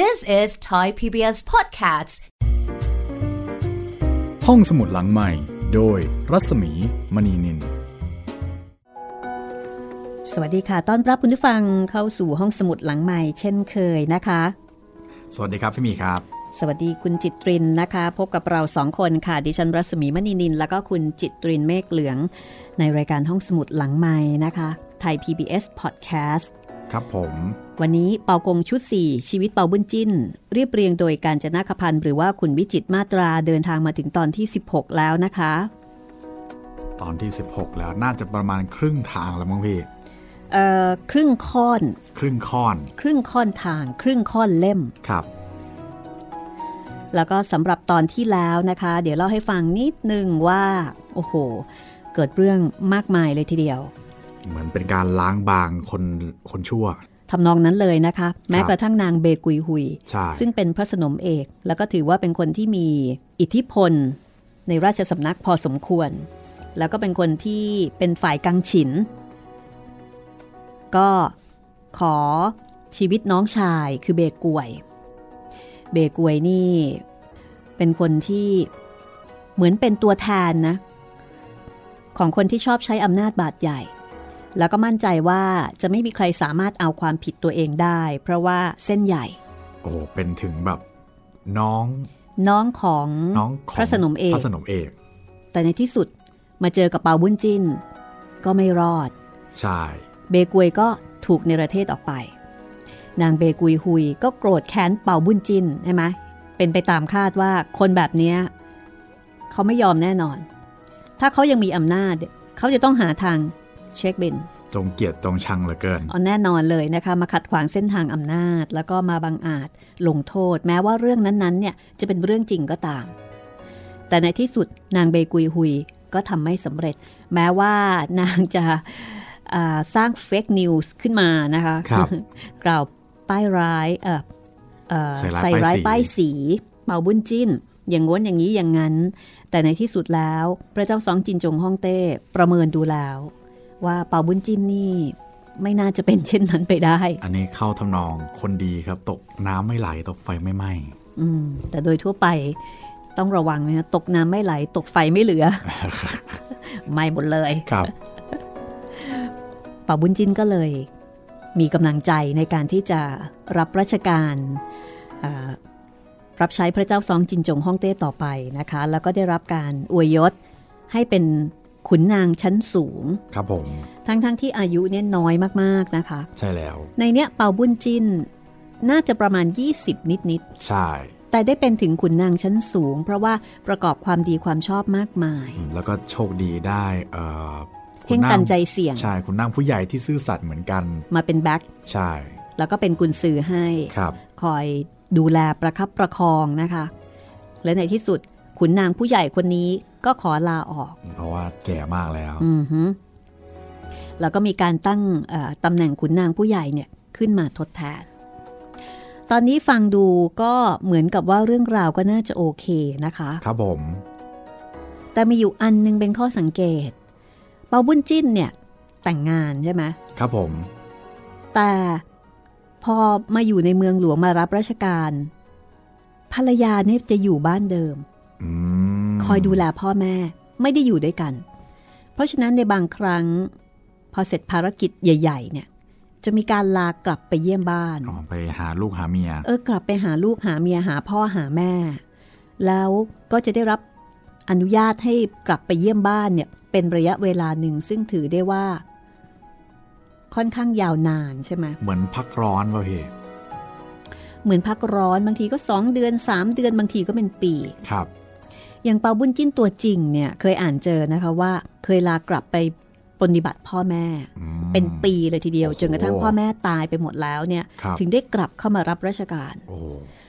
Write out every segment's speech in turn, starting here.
This is Thai PBS Podcasts ห้องสมุดหลังใหม่ โดยรัศมีมณีนิน สวัสดีค่ะ ต้อนรับคุณผู้ฟังเข้าสู่ห้องสมุดหลังใหม่ เช่นเคยนะคะ สวัสดีครับพี่หมีครับ สวัสดีคุณจิตรินนะคะ พบกับเราสองคนค่ะ ดิฉันรัศมีมณีนิน แล้วก็คุณจิตรินเมฆเหลือง ในรายการห้องสมุดหลังใหม่นะคะ ไทย PBS Podcast ครับผม วันนี้เปากงชุด 4 ชีวิตเปาบุญจิ้น เรียบเรียงโดยการจนาคพันธ์หรือว่าคุณวิจิตรมาตราเดินทางมาถึงตอนที่ 16 แล้วนะคะ ตอนที่ 16 แล้วน่าจะประมาณครึ่งทางแล้วมั้งพี่เอ่อครึ่งค่อน ครึ่งค่อน ครึ่งค่อนทาง ครึ่งค่อนเล่มครับแล้วก็สำหรับตอนที่แล้วนะคะ เดี๋ยวเล่าให้ฟังนิดนึงว่า โอ้โห เกิดเรื่องมากมายเลยทีเดียว เหมือนเป็นการล้างบางคนคนชั่วทำนองนั้นเลยนะคะ แม้กระทั่งนางเบกุยหุยใช่ซึ่งเป็นพระสนมเอก แล้วก็ถือว่าเป็นคนที่มีอิทธิพล ในราชสำนักพอสมควร แล้วก็เป็นคนที่เป็นฝ่ายกังฉิน ก็ขอชีวิตน้องชายคือเบกวย เบกวยนี่ เป็นคนที่เหมือนเป็นตัวแทนนะ ของคนที่ชอบใช้อำนาจบาดใหญ่ แล้วก็มั่นใจว่าจะไม่มีใครสามารถเอาความผิดตัวเองได้ เพราะว่าเส้นใหญ่ โอ้เป็นถึงแบบน้อง น้องของน้องของพระสนมเอกพระสนมเอกแต่ในที่สุดมาเจอกับเปาบุญจินก็ไม่รอด ใช่ เบกวยก็ถูกเนรเทศออกไป นางเบกุยหุยก็โกรธแค้นเปาบุญจินใช่ไหมเป็นไปตามคาดว่าคนแบบเนี้ยเขาไม่ยอมแน่นอน ถ้าเขายังมีอำนาจ เขาจะต้องหาทาง เช็คบินจงเกลียดจงชังเหลือเกินเอาแน่นอนเลยนะคะ มาขัดขวางเส้นทางอำนาจ แล้วก็มาบังอาจลงโทษ แม้ว่าเรื่องนั้นๆเนี่ยจะเป็นเรื่องจริงก็ตาม แต่ในที่สุดนางเบกุยหุยก็ทำไม่สำเร็จ แม้ว่านางจะอ่าสร้างเฟกนิวส์ขึ้นมานะคะครับกล่าวป้ายร้ายเอ่อเอ่อใส่ร้ายป้ายสีป้ายสีเป่าบุญจิ้น อย่างง้นอย่างนี้อย่างนั้น แต่ในที่สุดแล้ว พระเจ้าสองจินจงฮ่องเต้ประเมินดูแล้ว ว่าเป่าบุญจิ้นนี่ไม่น่าจะเป็นเช่นนั้นไปได้ อันนี้เข้าทำนองคนดีครับ ตกน้ำไม่ไหลตกไฟไม่ไหม้อืมแต่โดยทั่วไปต้องระวังนะตกน้ำไม่ไหล ตกไฟไม่เหลือ ไม่หมดเลยครับเป่าบุญจินก็เลย มีกำลังใจในการที่จะรับราชการอ่ารับใช้พระเจ้าซองจินจงฮ่องเต้ต่อไปนะคะ แล้วก็ได้รับการอวยยศให้เป็น ขุนนางชั้นสูง ครับผม ทั้งๆทที่อายุเนี่ยน้อยมากๆนะคะ ใช่แล้ว ในเนี้ยเป่าบุญจินน่าจะประมาณ 20 นิดๆ ใช่ แต่ได้เป็นถึงขุนนางชั้นสูง เพราะว่าประกอบความดีความชอบมากมายอืมแล้วก็โชคดีได้เอ่อเพ่งกันใจเสี่ยง ใช่ คุณนั่งผู้ใหญ่ที่ซื่อสัตย์เหมือนกัน มาเป็นแบ็คใช่ แล้วก็เป็นกุญซือให้ครับ คอยดูแลประคับประคองนะคะ และในที่สุด ขุนนางผู้ใหญ่คนนี้ก็ขอลาออก เพราะว่าแก่มากแล้วอือฮึแล้วก็มีการตั้งเอ่อตำแหน่งขุนนางผู้ใหญ่เนี่ยขึ้นมาทดแทน ตอนนี้ฟังดูก็เหมือนกับว่าเรื่องราวก็น่าจะโอเคนะคะ ครับผม แต่มีอยู่อันนึงเป็นข้อสังเกต เปาบุญจิ้นเนี่ย แต่งงานใช่ไหมครับผม แต่พอมาอยู่ในเมืองหลวงมารับราชการ ภรรยาเนี่ยจะอยู่บ้านเดิมอืม คอยดูแลพ่อแม่ไม่ได้อยู่ด้วยกัน เพราะฉะนั้นในบางครั้ง พอเสร็จภารกิจใหญ่ ๆ เนี่ย จะมีการลากลับไปเยี่ยมบ้านอ๋อไปหาลูกหาเมีย เออกลับไปหาลูกหาเมียหาพ่อหาแม่ แล้วก็จะได้รับอนุญาตให้กลับไปเยี่ยมบ้านเนี่ยเป็นระยะเวลาหนึ่งซึ่งถือได้ว่า ค่อนข้างยาวนานใช่ไหมเหมือนพักร้อนป่ะพี่เหมือนพักร้อนบางทีก็2เดือน3เดือนบางทีก็เป็นปีครับ อย่างเปาบุญจิ้นตัวจริงเนี่ยเคยอ่านเจอนะคะว่าเคยลากลับไปปฏิบัติพ่อแม่อืมเป็นปีเลยทีเดียวโอ้โหจนกระทั่งพ่อแม่ตายไปหมดแล้วเนี่ยครับถึงได้กลับเข้ามารับราชการโอ้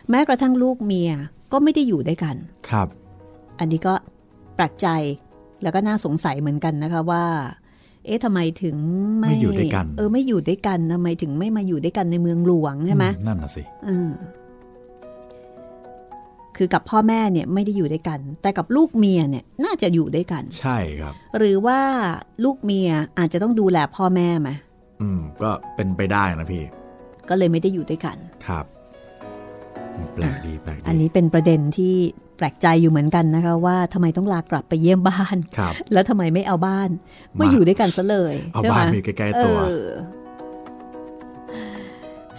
แม้กระทั่งลูกเมียก็ไม่ได้อยู่ด้วยกันครับ อันนี้ก็แปลกใจแล้วก็น่าสงสัยเหมือนกันนะคะว่า เอ๊ะทำไมถึงไม่ไม่อยู่ด้วยกัน เออไม่อยู่ด้วยกันทำไมถึงไม่มาอยู่ด้วยกันในเมืองหลวงใช่ไหมอืนั่นน่ะสิเออ คือกับพ่อแม่เนี่ยไม่ได้อยู่ด้วยกัน แต่กับลูกเมียเนี่ยน่าจะอยู่ด้วยกัน ใช่ครับ หรือว่าลูกเมียอาจจะต้องดูแลพ่อแม่ไหมอืม ก็เป็นไปได้นะพี่ ก็เลยไม่ได้อยู่ด้วยกัน ครับแปลกดีแปลกดีอันนี้เป็นประเด็นที่แปลกใจอยู่เหมือนกันนะคะ ว่าทำไมต้องลากลับไปเยี่ยมบ้านครับแล้วทำไมไม่เอาบ้านมามาอยู่ด้วยกันซะเลยเอาใช่ไหมบ้านมาอยู่ใกล้ๆตัวเออ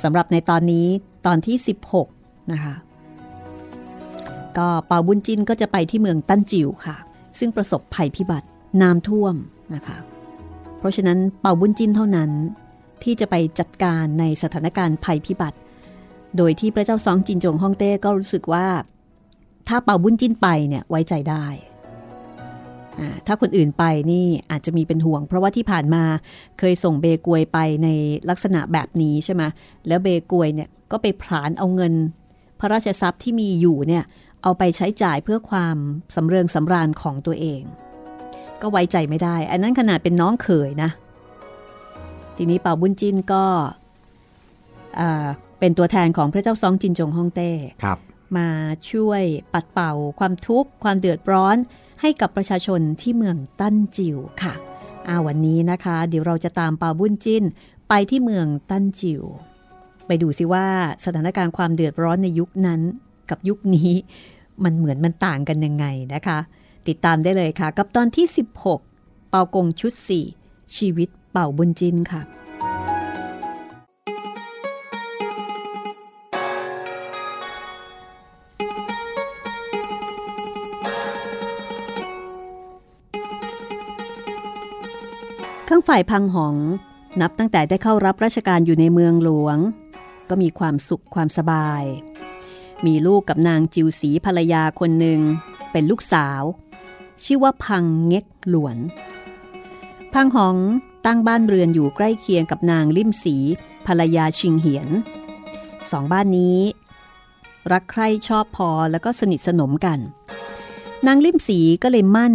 สำหรับในตอนนี้ตอนที่ 16 นะคะ ก็เปาบุญจินก็จะไปที่เมืองตั้นจิวค่ะ ซึ่งประสบภัยพิบัติน้ำท่วมนะคะ เพราะฉะนั้นเปาบุญจินเท่านั้นที่จะไปจัดการในสถานการณ์ภัยพิบัติ โดยที่พระเจ้าซองจินจงฮ่องเต้ก็รู้สึกว่า ถ้าเปาบุญจินไปเนี่ยไว้ใจได้ ถ้าคนอื่นไปนี่อาจจะมีเป็นห่วง เพราะว่าที่ผ่านมาเคยส่งเบกวยไปในลักษณะแบบนี้ใช่ไหมแล้วเบกวยเนี่ยก็ไปผลานเอาเงิน พระราชทรัพย์ที่มีอยู่เนี่ย เอาไปใช้จ่ายเพื่อความสำเริงสำราญของตัวเอง ก็ไว้ใจไม่ได้ อันนั้นขนาดเป็นน้องเขยนะ ทีนี้เป่าบุญจินก็อ่าเป็นตัวแทนของพระเจ้าซองจินจงฮ่องเต้ครับมาช่วยปัดเป่าความทุกข์ ความเดือดร้อนให้กับประชาชนที่เมืองตั้นจิวค่ะอาวันนี้นะคะ เดี๋ยวเราจะตามเปาบุญจินไปที่เมืองตั้นจิวไปดูซิว่าสถานการณ์ความเดือดร้อนในยุคนั้นกับยุคนี้ มันเหมือนมันต่างกันยังไงนะคะ ติดตามได้เลยค่ะ กับตอนที่ 16 เปากงชุด 4 ชีวิตเป่าบุญจินค่ะข้างฝ่ายพังหอง นับตั้งแต่ได้เข้ารับราชการอยู่ในเมืองหลวง ก็มีความสุขความสบาย มีลูกกับนางจิวสีภรรยาคนหนึ่ง เป็นลูกสาว ชื่อว่าพังเง็กหลวน พังหองตั้งบ้านเรือนอยู่ใกล้เคียงกับนางลิมสีภรรยาชิงเหียน สองบ้านนี้ รักใคร่ชอบพอแล้วก็สนิทสนมกัน นางลิมสีก็เลยมั่น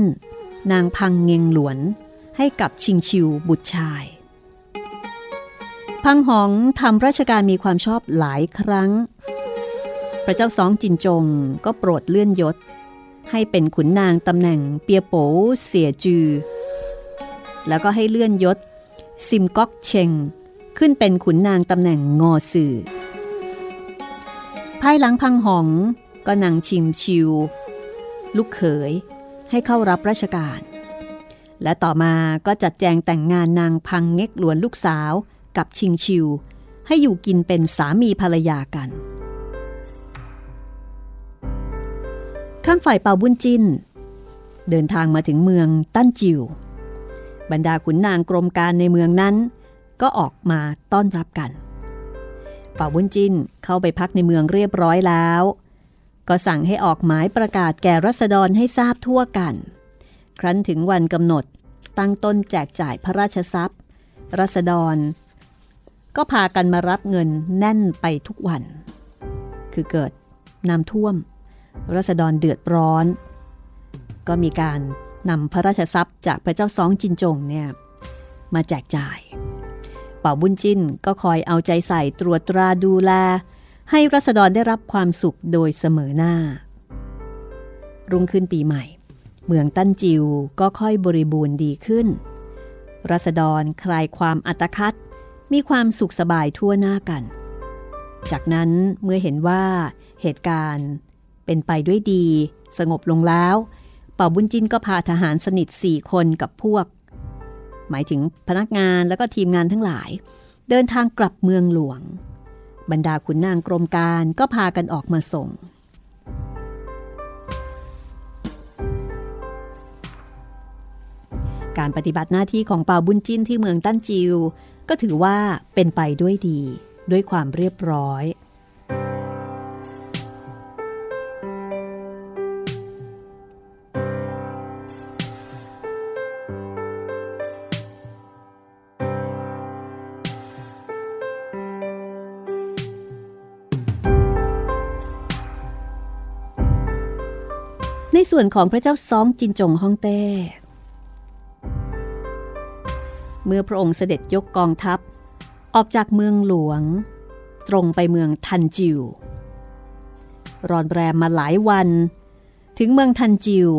นางพังเงงหลวนให้กับชิงชิวบุตรชาย พังหองทำราชการมีความชอบหลายครั้ง ระเจ้าสองจินจงก็โปรดเลื่อนยศ ให้เป็นขุนนางตำแหน่งเปียโปเสียจือ แล้วก็ให้เลื่อนยศ ซิมก๊อกเชงขึ้นเป็นขุนนางตำแหน่งงอสื่อภายหลังพังหองก็นางชิมชิว ลูกเขยให้เข้ารับราชการ และต่อมาก็จัดแจงแต่งงานนางพังเง็กหลวนลูกสาวกับชิงชิว ให้อยู่กินเป็นสามีภรรยากัน ข้างฝ่ายเปาบุญจิน เดินทางมาถึงเมืองตั้นจิว บรรดาขุนนางกรมการในเมืองนั้น ก็ออกมาต้อนรับกัน เป่าบุญจินเข้าไปพักในเมืองเรียบร้อยแล้ว ก็สั่งให้ออกหมายประกาศแก่รัษฎรให้ทราบทั่วกัน ครั้นถึงวันกำหนดตั้งต้นแจกจ่ายพระราชทรัพย์ รัษฎร ก็พากันมารับเงินแน่นไปทุกวัน คือเกิดน้ำท่วม รัษฎรเดือดร้อน ก็มีการนำพระราชทรัพย์จากพระเจ้าซองจินจงเนี่ยมาแจกจ่าย เป่าบุญจินก็คอยเอาใจใส่ตรวจตราดูแล ให้รัษฎรได้รับความสุขโดยเสมอหน้า รุ่งขึ้นปีใหม่ เมืองตั้นจิวก็ค่อยบริบูรณ์ดีขึ้น รัษฎรคลายความอัตคัดมีความสุขสบายทั่วหน้ากัน จากนั้นเมื่อเห็นว่าเหตุการณ์ เป็นไปด้วยดี สงบลงแล้วเป่าบุญจินก็พาทหารสนิทสี่คนกับพวก หมายถึงพนักงานและก็ทีมงานทั้งหลาย เดินทางกลับเมืองหลวง บรรดาขุนนางกรมการก็พากันออกมาส่ง การปฏิบัติหน้าที่ของเป่าบุญจินที่เมืองตั้นจิว ก็ถือว่าเป็นไปด้วยดี ด้วยความเรียบร้อย ส่วนของพระเจ้าซองจินจงฮ่องเต้ เมื่อพระองค์เสด็จยกกองทัพ ออกจากเมืองหลวง ตรงไปเมืองทันจิว รอนแรมมาหลายวัน ถึงเมืองทันจิว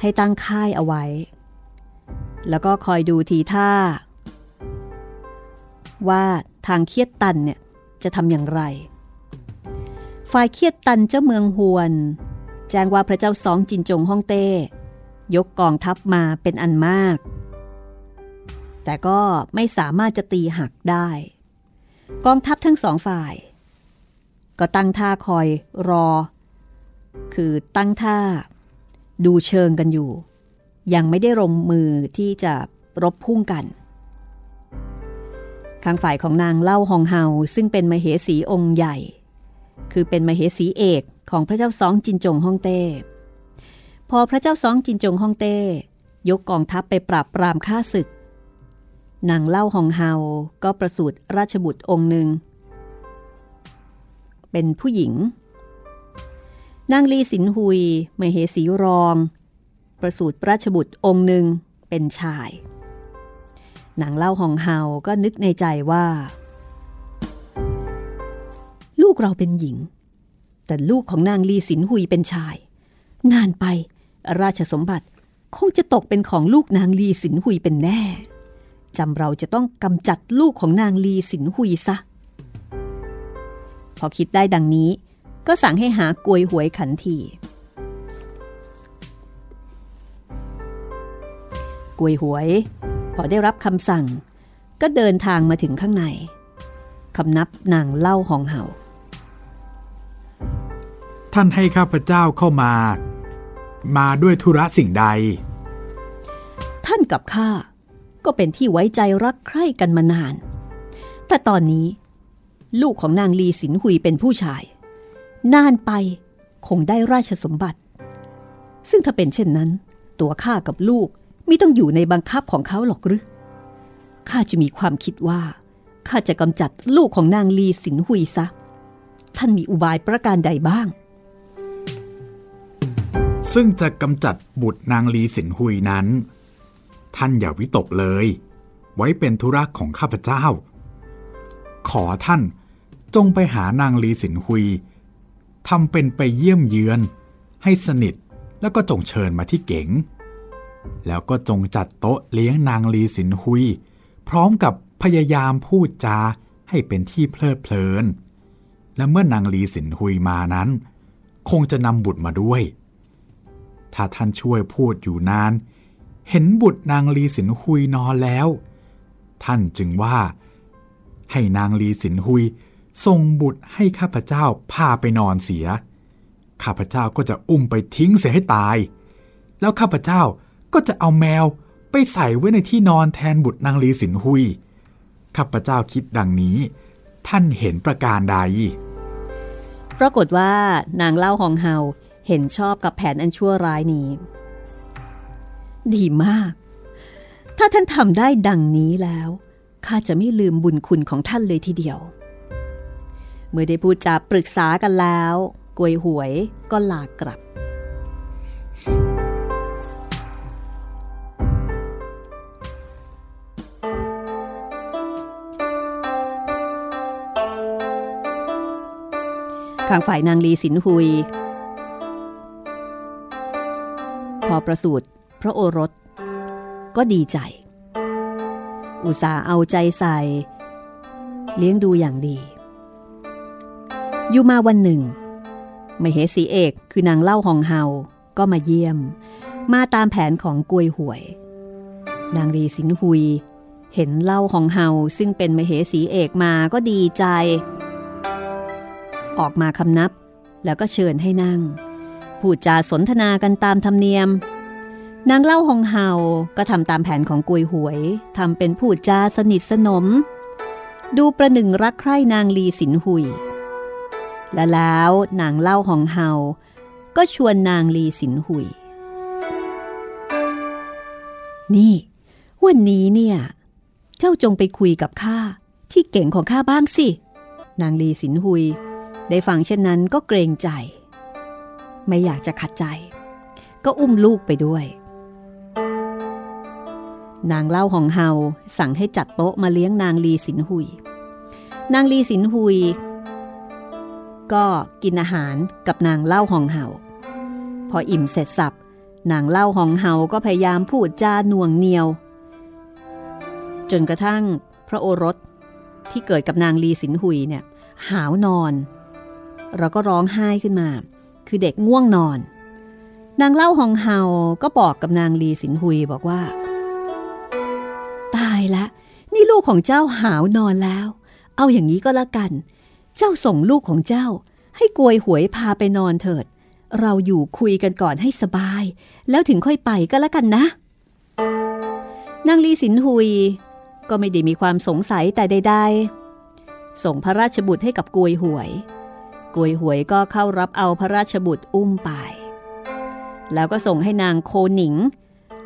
ให้ตั้งค่ายเอาไว้ แล้วก็คอยดูทีท่า ว่าทางเคียดตันเนี่ยจะทำอย่างไร ฝ่ายเคียดตันเจ้าเมืองฮวน แจ้งว่าพระเจ้าสองจินจงฮ่องเต้ ยกกองทัพมาเป็นอันมาก แต่ก็ไม่สามารถจะตีหักได้ กองทัพทั้งสองฝ่าย ก็ตั้งท่าคอยรอ คือตั้งท่า ดูเชิงกันอยู่ ยังไม่ได้ลงมือที่จะรบพุ่งกันข้างฝ่ายของนางเล่าฮองเฮาซึ่งเป็นมเหสีองค์ใหญ่ คือเป็นมเหสีเอก ของพระเจ้าสองจินจงฮ่องเต้ พอพระเจ้าสองจินจงฮ่องเต้ ยกกองทัพไปปราบปรามข้าศึก นางเล่าฮองเฮาก็ประสูติราชบุตรองค์หนึ่ง เป็นผู้หญิง นางลีสินหุยมเหสีรอง ประสูติราชบุตรองค์หนึ่งเป็นชาย นางเล่าฮองเฮาก็นึกในใจว่า ลูกเราเป็นหญิง แต่ลูกของนางลีสินหุยเป็นชาย นานไป ราชสมบัติคงจะตกเป็นของลูกนางลีสินหุยเป็นแน่จำเราจะต้องกำจัดลูกของนางลีสินหุยซะ พอคิดได้ดังนี้ก็สั่งให้หากวยหวยขันทีกวยหวย พอได้รับคำสั่ง ก็เดินทางมาถึงข้างในคำนับนางเล่าหองเห่า ท่านให้ข้าพเจ้าเข้ามา มาด้วยธุระสิ่งใด ท่านกับข้าก็เป็นที่ไว้ใจรักใคร่กันมานาน แต่ตอนนี้ ลูกของนางลีสินหุยเป็นผู้ชาย นานไปคงได้ราชสมบัติ ซึ่งถ้าเป็นเช่นนั้น ตัวข้ากับลูกไม่ต้องอยู่ในบังคับของเขาหรอกหรือข้าจะมีความคิดว่าข้าจะกำจัดลูกของนางลีสินหุยซะ ท่านมีอุบายประการใดบ้าง ซึ่งจะกำจัดบุตรนางลีสินหุยนั้น ท่านอย่าวิตกเลย ไว้เป็นธุระของข้าพเจ้า ขอท่านจงไปหานางลีสินหุยทำเป็นไปเยี่ยมเยือน ให้สนิทแล้วก็จงเชิญมาที่เก๋ง แล้วก็จงจัดโต๊ะเลี้ยงนางลีสินหุย พร้อมกับพยายามพูดจาให้เป็นที่เพลิดเพลิน และเมื่อนางลีสินหุยมานั้น คงจะนำบุตรมาด้วย ถ้าท่านช่วยพูดอยู่นาน เห็นบุตรนางลีสินหุยนอนแล้ว ท่านจึงว่า ให้นางลีสินหุยส่งบุตรให้ข้าพเจ้าพาไปนอนเสีย ข้าพเจ้าก็จะอุ้มไปทิ้งเสียให้ตาย แล้วข้าพเจ้าก็จะเอาแมวไปใส่ไว้ในที่นอนแทนบุตรนางลีสินหุย ข้าพเจ้าคิดดังนี้ ท่านเห็นประการใด ปรากฏว่านางเล่าหองเฮา เห็นชอบกับแผนอันชั่วร้ายนี้ ดีมาก ถ้าท่านทำได้ดังนี้แล้วข้าจะไม่ลืมบุญคุณของท่านเลยทีเดียว เมื่อได้พูดจาปรึกษากันแล้ว กวยหวยก็ลากลับข้างฝ่ายนางลีสินหุย ประสูติพระโอรส ก็ดีใจ อุตส่าห์เอาใจใส่ เลี้ยงดูอย่างดี อยู่มาวันหนึ่งมเหสีเอกคือนางเล่าหองเฮา ก็มาเยี่ยม มาตามแผนของกวยหวย นางรีสินหุย เห็นเล่าหองเฮาซึ่งเป็นมเหสีเอกมาก็ดีใจ ออกมาคำนับแล้วก็เชิญให้นั่ง พูดจาสนทนากันตามธรรมเนียม นางเล่าหองเฮาก็ทำตามแผนของกวยหวยทำเป็นพูดจาสนิทสนม ดูประหนึ่งรักใคร่นางลีสินหุย และแล้วนางเล่าหองเฮาก็ชวนนางลีสินหุย นี่ วันนี้เนี่ย เจ้าจงไปคุยกับข้าที่เก่งของข้าบ้างสิ นางลีสินหุย ได้ฟังเช่นนั้นก็เกรงใจ ไม่อยากจะขัดใจ ก็อุ้มลูกไปด้วย นางเล่าหองเฮาสั่งให้จัดโต๊ะมาเลี้ยงนางลีสินหุย นางลีสินหุย ก็กินอาหารกับนางเล่าหองเฮาพออิ่มเสร็จสับนางเล่าหองเฮาก็พยายามพูดจาหน่วงเหนียว จนกระทั่งพระโอรสที่เกิดกับนางลีสินหุยเนี่ยหาวนอน เราก็ร้องไห้ขึ้นมา คือเด็กง่วงนอน นางเล่าหองเฮาก็บอกกับนางลีสินหุยบอกว่า ตายละ นี่ลูกของเจ้าหาวนอนแล้ว เอาอย่างนี้ก็แล้วกัน เจ้าส่งลูกของเจ้า ให้กวยหวยพาไปนอนเถิด เราอยู่คุยกันก่อนให้สบาย แล้วถึงค่อยไปก็แล้วกันนะ นางลีสินหุย ก็ไม่ได้มีความสงสัยแต่ใดๆส่งพระราชบุตรให้กับกวยหวย กวยหวยก็เข้ารับเอาพระราชบุตรอุ้มไป แล้วก็ส่งให้นางโคหนิง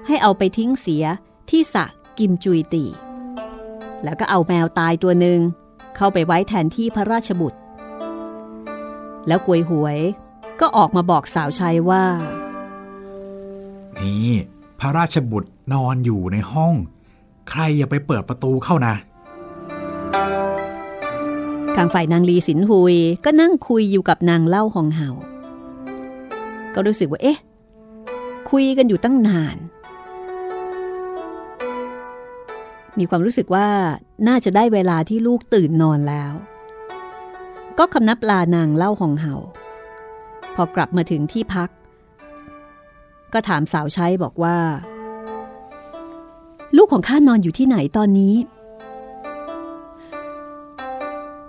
ให้เอาไปทิ้งเสียที่สะกิมจุยตี แล้วก็เอาแมวตายตัวหนึ่งเข้าไปไว้แทนที่พระราชบุตร แล้วกวยหวยก็ออกมาบอกสาวชัยว่า นี่พระราชบุตรนอนอยู่ในห้อง ใครอย่าไปเปิดประตูเข้านะ ทางฝ่ายนางลีสินหุยก็นั่งคุยอยู่กับนางเล่าหองเห่า ก็รู้สึกว่าเอ๊ะ คุยกันอยู่ตั้งนาน มีความรู้สึกว่าน่าจะได้เวลาที่ลูกตื่นนอนแล้ว ก็คำนับลานางเล่าหองเห่า พอกลับมาถึงที่พัก ก็ถามสาวใช้บอกว่า ลูกของข้านอนอยู่ที่ไหนตอนนี้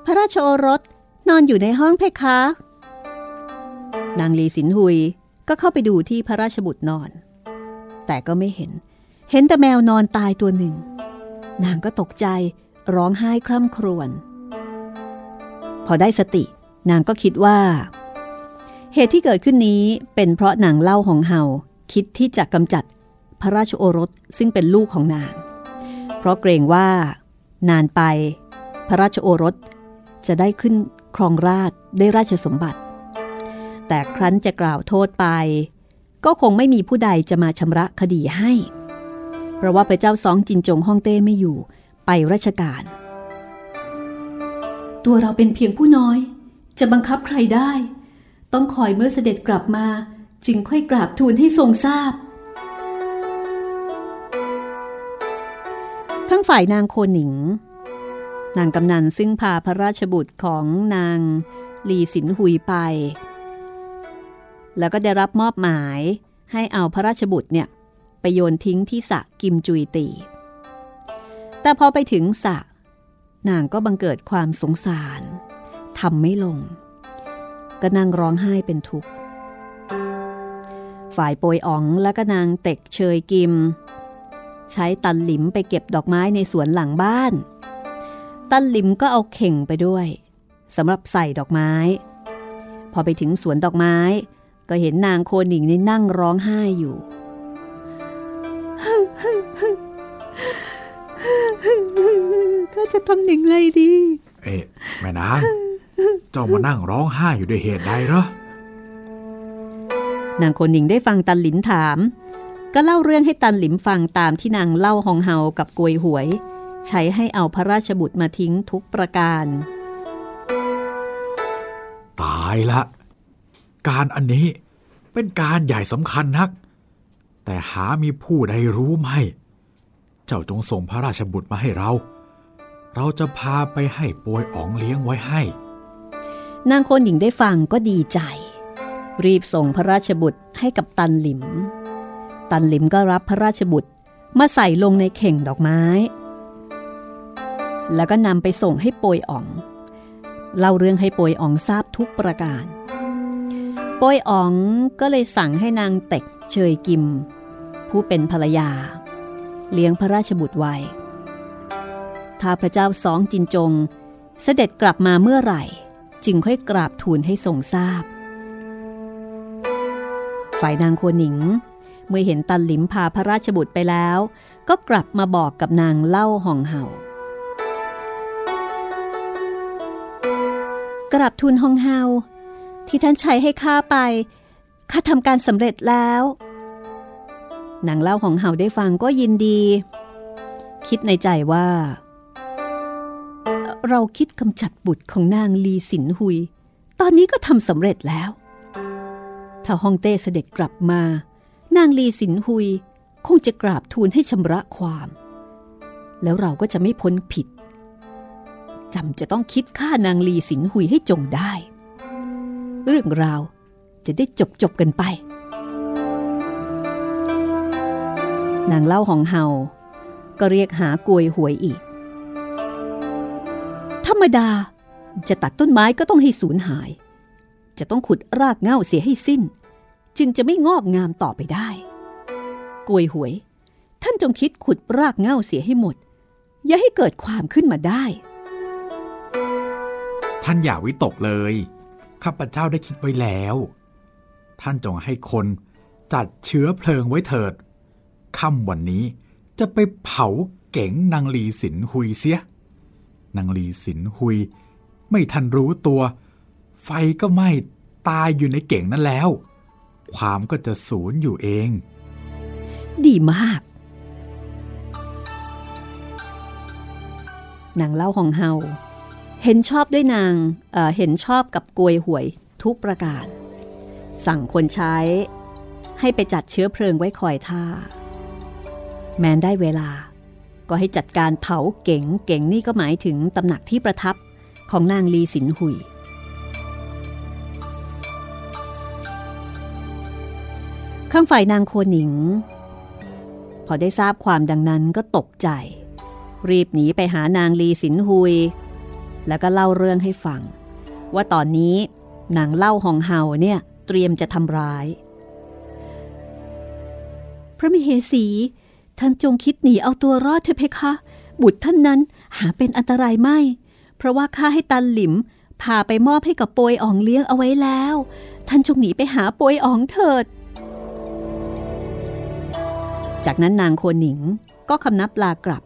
พระราชโอรสนอนอยู่ในห้องเพคะ นางลีสินหุยก็เข้าไปดูที่พระราชบุตรนอน แต่ก็ไม่เห็น เห็นแต่แมวนอนตายตัวหนึ่ง นางก็ตกใจร้องไห้คร่ำครวญ พอได้สติ นางก็คิดว่า เหตุที่เกิดขึ้นนี้เป็นเพราะนางเล่าของเฮาคิดที่จะกำจัดพระราชโอรสซึ่งเป็นลูกของนาง เพราะเกรงว่านานไป พระราชโอรส จะได้ขึ้นครองราชได้ราชสมบัติ แต่ครั้นจะกล่าวโทษไป ก็คงไม่มีผู้ใดจะมาชำระคดีให้ เพราะว่าพระเจ้าสองจินจงฮ่องเต้ไม่อยู่ไปราชการ ตัวเราเป็นเพียงผู้น้อย จะบังคับใครได้ ต้องคอยเมื่อเสด็จกลับมา จึงค่อยกราบทูลให้ทรงทราบทั้งฝ่ายนางโคหนิง นางกำนันซึ่งพาพระราชบุตรของนางลีสินหุยไป แล้วก็ได้รับมอบหมายให้เอาพระราชบุตรเนี่ยไปโยนทิ้งที่สะกิมจุยตี แต่พอไปถึงสะ นางก็บังเกิดความสงสารทำไม่ลง ก็นั่งร้องไห้เป็นทุกข์ ฝ่ายโปยอ๋องและก็นางเต็กเชยกิม ใช้ตันหลิมไปเก็บดอกไม้ในสวนหลังบ้าน ตันลิมก็เอาเข่งไปด้วยสำหรับใส่ดอกไม้ พอไปถึงสวนดอกไม้ ก็เห็นนางโคหนิงนี่นั่งร้องไห้อยู่ก็จะทำอย่างไรดี เอ๊ะแม่นางเจ้ามานั่งร้องไห้อยู่ด้วยเหตุใดเหรอนางโคหนิงได้ฟังตันหลินถาม ก็เล่าเรื่องให้ตันหลิมฟังตามที่นางเล่าหองเฮากับกวยหวย ใช้ให้เอาพระราชบุตรมาทิ้งทุกประการ ตายละ การอันนี้เป็นการใหญ่สำคัญนัก แต่หามีผู้ใดรู้ไหม เจ้าจงส่งพระราชบุตรมาให้เรา เราจะพาไปให้ปวยอ๋องเลี้ยงไว้ให้ นางโคนหญิงได้ฟังก็ดีใจ รีบส่งพระราชบุตรให้กับตันหลิม ตันหลิมก็รับพระราชบุตรมาใส่ลงในเข่งดอกไม้ แล้วก็นำไปส่งให้โปยอ๋อง เล่าเรื่องให้โปยอ๋องทราบทุกประการโปยอ๋องก็เลยสั่งให้นางเต็กเชยกิม ผู้เป็นภรรยา เลี้ยงพระราชบุตรไว้ ถ้าพระเจ้าสองจินจง เสด็จกลับมาเมื่อไหร่ จึงค่อยกราบทูลให้ทรงทราบ ฝ่ายนางโคหนิง เมื่อเห็นตันหลิมพาพระราชบุตรไปแล้ว ก็กลับมาบอกกับนางเล่าห่องเห่า กราบทูลห่องเห่าที่ท่านใช้ให้ข้าไปข้าทำการสำเร็จแล้วนางเล่าห่องเห่าได้ฟังก็ยินดี คิดในใจว่า เราคิดกำจัดบุตรของนางลีสินหุย ตอนนี้ก็ทำสำเร็จแล้ว ถ้าฮองเต้เสด็จกลับมา นางลีสินหุย คงจะกราบทูลให้ชำระความ แล้วเราก็จะไม่พ้นผิด จำจะต้องคิดฆ่านางลีสินหุยให้จงได้ เรื่องราวจะได้จบจบกันไป นางเล่าของเฮา ก็เรียกหากวยหวยอีก ธรรมดาจะตัดต้นไม้ก็ต้องให้สูญหาย จะต้องขุดรากเง่าเสียให้สิ้น จึงจะไม่งอกงามต่อไปได้ กวยหวย ท่านจงคิดขุดรากเง่าเสียให้หมด อย่าให้เกิดความขึ้นมาได้ ท่านอย่าวิตกเลย ข้าพเจ้าได้คิดไว้แล้ว ท่านจงให้คนจัดเชื้อเพลิงไว้เถิด ค่ำวันนี้จะไปเผาเก๋งนางลีสินหุยเสีย นางลีสินหุย ไม่ทันรู้ตัว ไฟก็ไหม้ตายอยู่ในเก๋งนั้นแล้ว ความก็จะสูญอยู่เอง ดีมาก นางเล่าของเฮา เห็นชอบด้วยนางเเห็นชอบกับกวยหวยทุกประการ สั่งคนใช้ให้ไปจัดเชื้อเพลิงไว้คอยท่า แมนได้เวลา ก็ให้จัดการเผาเก๋งเก๋งนี่ก็หมายถึงตำหนักที่ประทับของนางลีสินหุย ข้างฝ่ายนางโคหนิง พอได้ทราบความดังนั้นก็ตกใจ รีบหนีไปหานางลีสินหุย แล้วก็เล่าเรื่องให้ฟัง ว่าตอนนี้นางเล่าหองเฮาเนี่ยเตรียมจะทำร้าย พระมเหสี ท่านจงคิดหนีเอาตัวรอดเถอะเพคะ บุตรท่านนั้นหาเป็นอันตรายไม่ เพราะว่าข้าให้ตันหลิมพาไปมอบให้กับโปยอ่องเลี้ยงเอาไว้แล้ว ท่านจงหนีไปหาโปยอ่องเถิด จากนั้นนางโคหนิงก็คำนับลากลับ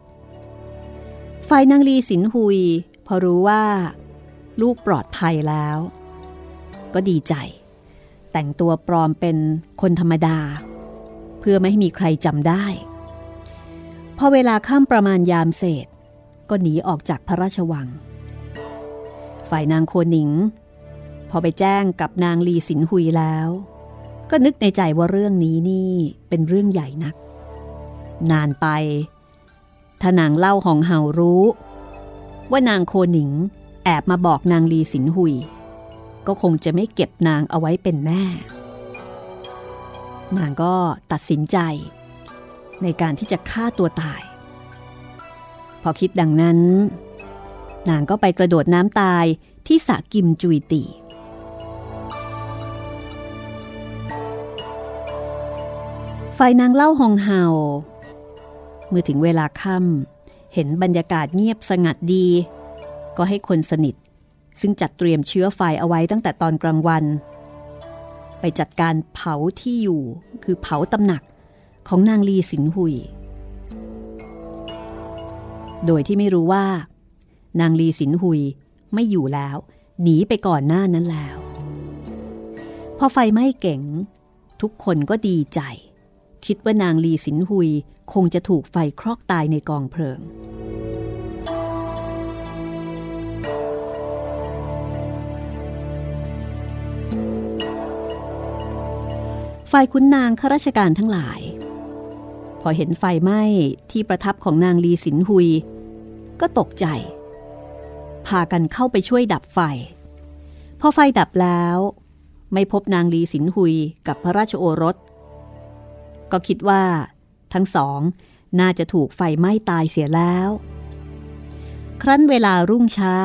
ฝ่ายนางลีสินหุย พอรู้ว่า ลูกปลอดภัยแล้ว ก็ดีใจ แต่งตัวปลอมเป็นคนธรรมดา เพื่อไม่ให้มีใครจำได้ พอเวลาข้ามประมาณยามเศษ ก็หนีออกจากพระราชวัง ฝ่ายนางโคหนิง พอไปแจ้งกับนางลีสินหุยแล้ว ก็นึกในใจว่าเรื่องนี้นี่เป็นเรื่องใหญ่นัก นานไปถ้านางเล่าของเฮารู้ ว่านางโคหนิงแอบมาบอกนางลีสินหุย ก็คงจะไม่เก็บนางเอาไว้เป็นแน่ นางก็ตัดสินใจ ในการที่จะฆ่าตัวตาย พอคิดดังนั้น นางก็ไปกระโดดน้ำตายที่สะกิมจุยตีฝ่ายนางเล่าหองเฮาเมื่อถึงเวลาค่ำ เห็นบรรยากาศเงียบสงัดดี ก็ให้คนสนิท ซึ่งจัดเตรียมเชื้อไฟเอาไว้ตั้งแต่ตอนกลางวัน ไปจัดการเผาที่อยู่คือเผาตำหนักของนางลีสินหุย โดยที่ไม่รู้ว่า นางลีสินหุยไม่อยู่แล้ว หนีไปก่อนหน้านั้นแล้ว พอไฟไหม้เก๋งทุกคนก็ดีใจ คิดว่านางลีสินหุยคงจะถูกไฟครอกตายในกองเพลิง ฝ่ายคุณนางข้าราชการทั้งหลาย พอเห็นไฟไหม้ที่ประทับของนางลีสินหุย ก็ตกใจ พากันเข้าไปช่วยดับไฟ พอไฟดับแล้ว ไม่พบนางลีสินหุยกับพระราชโอรส ก็คิดว่า ทั้งสองน่าจะถูกไฟไหม้ตายเสียแล้ว ครั้นเวลารุ่งเช้า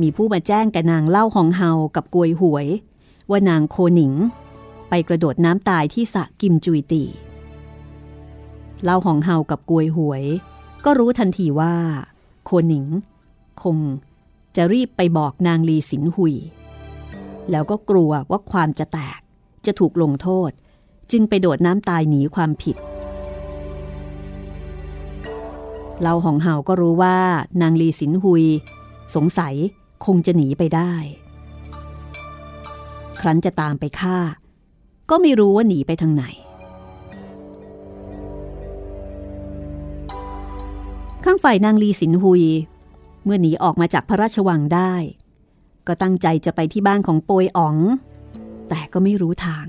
มีผู้มาแจ้งแกนางเล่าหองเฮากับกวยหวย ว่านางโคหนิง ไปกระโดดน้ำตายที่สะกิมจุยตีเล่าหองเฮากับกวยหวย ก็รู้ทันทีว่า โคหนิง คงจะรีบไปบอกนางลีสินหุย แล้วก็กลัวว่าความจะแตกจะถูกลงโทษ จึงไปโดดน้ำตายหนีความผิดเล่าหองเห่าก็รู้ว่านางลีสินหุย สงสัยคงจะหนีไปได้ ครั้นจะตามไปฆ่า ก็ไม่รู้ว่าหนีไปทางไหน ข้างฝ่ายนางลีสินหุย เมื่อหนีออกมาจากพระราชวังได้ ก็ตั้งใจจะไปที่บ้านของโปยอ๋อง แต่ก็ไม่รู้ทาง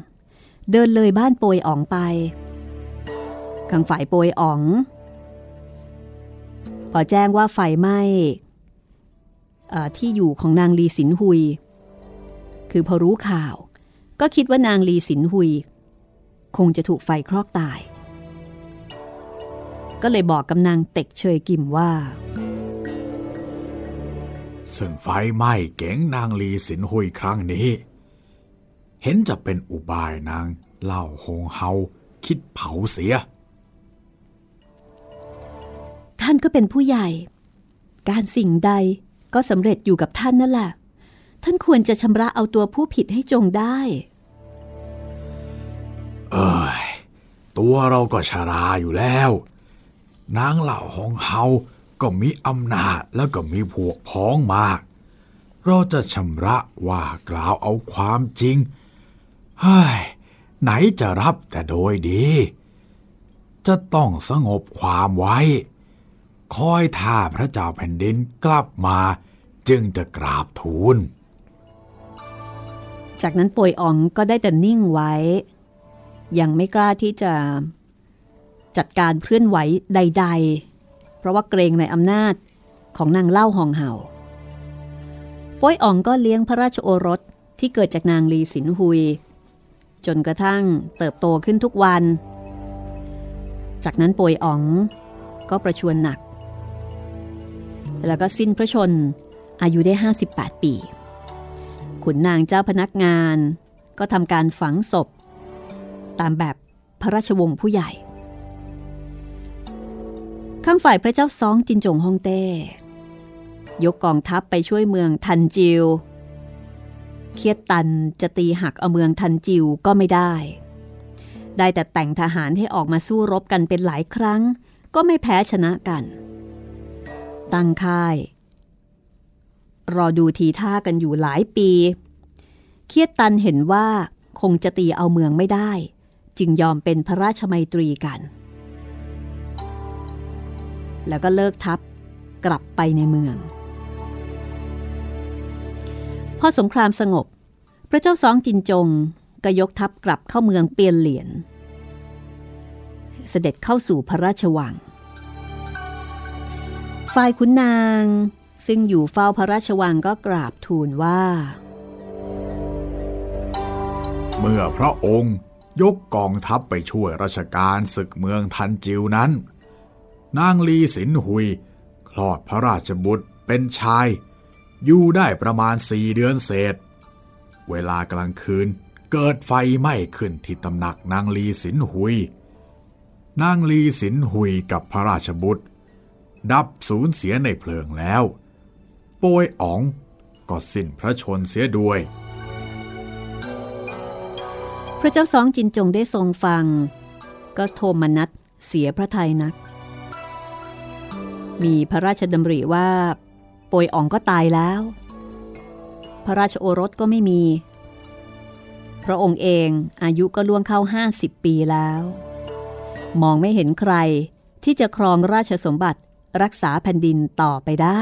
เดินเลยบ้านโปยอ๋องไปข้างฝ่ายโปยอ๋อง พอแจ้งว่าไฟไหม้ที่อยู่ของนางลีสินหุย คือพอรู้ข่าว ก็คิดว่านางลีสินหุย คงจะถูกไฟคลอกตาย ก็เลยบอกกำนางเต็กเชยกิมว่า ซึ่งไฟไหม้เก๋งนางลีสินหุยครั้งนี้ เห็นจะเป็นอุบายนางเล่าหงเฮาคิดเผาเสีย ท่านก็เป็นผู้ใหญ่ การสิ่งใดก็สำเร็จอยู่กับท่านนั่นแหละ ท่านควรจะชำระเอาตัวผู้ผิดให้จงได้ เอ้ย ตัวเราก็ชาราอยู่แล้ว นางเหล่าหงเฮาก็มีอำนาจแล้วก็มีพวกพ้องมาก เราจะชำระว่ากล่าวเอาความจริง เฮ้ยไหนจะรับแต่โดยดี จะต้องสงบความไว้ คอยท่าพระเจ้าแผ่นดินกลับมาจึงจะกราบทูล จากนั้นป่วยอ๋องก็ได้แต่นิ่งไว้ ยังไม่กล้าที่จะจัดการเคลื่อนไหวใด ๆ เพราะว่าเกรงในอำนาจของนางเล่าหองเห่าป่วยอ๋องก็เลี้ยงพระราชโอรสที่เกิดจากนางลีสินหุย จนกระทั่งเติบโตขึ้นทุกวัน จากนั้นป่วยอ๋องก็ประชวรหนัก แล้วก็สิ้นพระชนอายุได้ 58 ปี ขุนนางเจ้าพนักงาน ก็ทำการฝังศพ ตามแบบพระราชวงศ์ผู้ใหญ่ ข้างฝ่ายพระเจ้าซองจินจงฮ่องเต้ ยกกองทัพไปช่วยเมืองทันจิว เคียดตันจะตีหักเอาเมืองทันจิวก็ไม่ได้ ได้แต่แต่งทหารให้ออกมาสู้รบกันเป็นหลายครั้ง ก็ไม่แพ้ชนะกัน ตั้งค่าย รอดูทีท่ากันอยู่หลายปี เคียดตันเห็นว่าคงจะตีเอาเมืองไม่ได้ จึงยอมเป็นพระราชมัยตรีกัน แล้วก็เลิกทัพกลับไปในเมือง พอสงครามสงบ พระเจ้าสองจินจงก็ยกทัพกลับเข้าเมืองเปียนเหลียน เสด็จเข้าสู่พระราชวัง ฝ่ายขุนนางซึ่งอยู่เฝ้าพระราชวังก็กราบทูลว่า เมื่อพระองค์ยกกองทัพไปช่วยราชการศึกเมืองทันจิวนั้น นางลีสินหุย คลอดพระราชบุตรเป็นชาย อยู่ได้ประมาณสี่เดือนเศษ เวลากลางคืนเกิดไฟไหม้ขึ้นที่ตำหนักนางลีสินหุย นางลีสินหุยกับพระราชบุตร ดับสูญเสียในเพลิงแล้ว โปยอ๋องก็สิ้นพระชนเสียด้วย พระเจ้าสองจินจงได้ทรงฟัง ก็โทมนัสเสียพระทัยนัก มีพระราชดำริว่า โปยอ๋องก็ตายแล้ว พระราชโอรสก็ไม่มี พระองค์เองอายุก็ล่วงเข้า 50 ปีแล้ว มองไม่เห็นใครที่จะครองราชสมบัติรักษาแผ่นดินต่อไปได้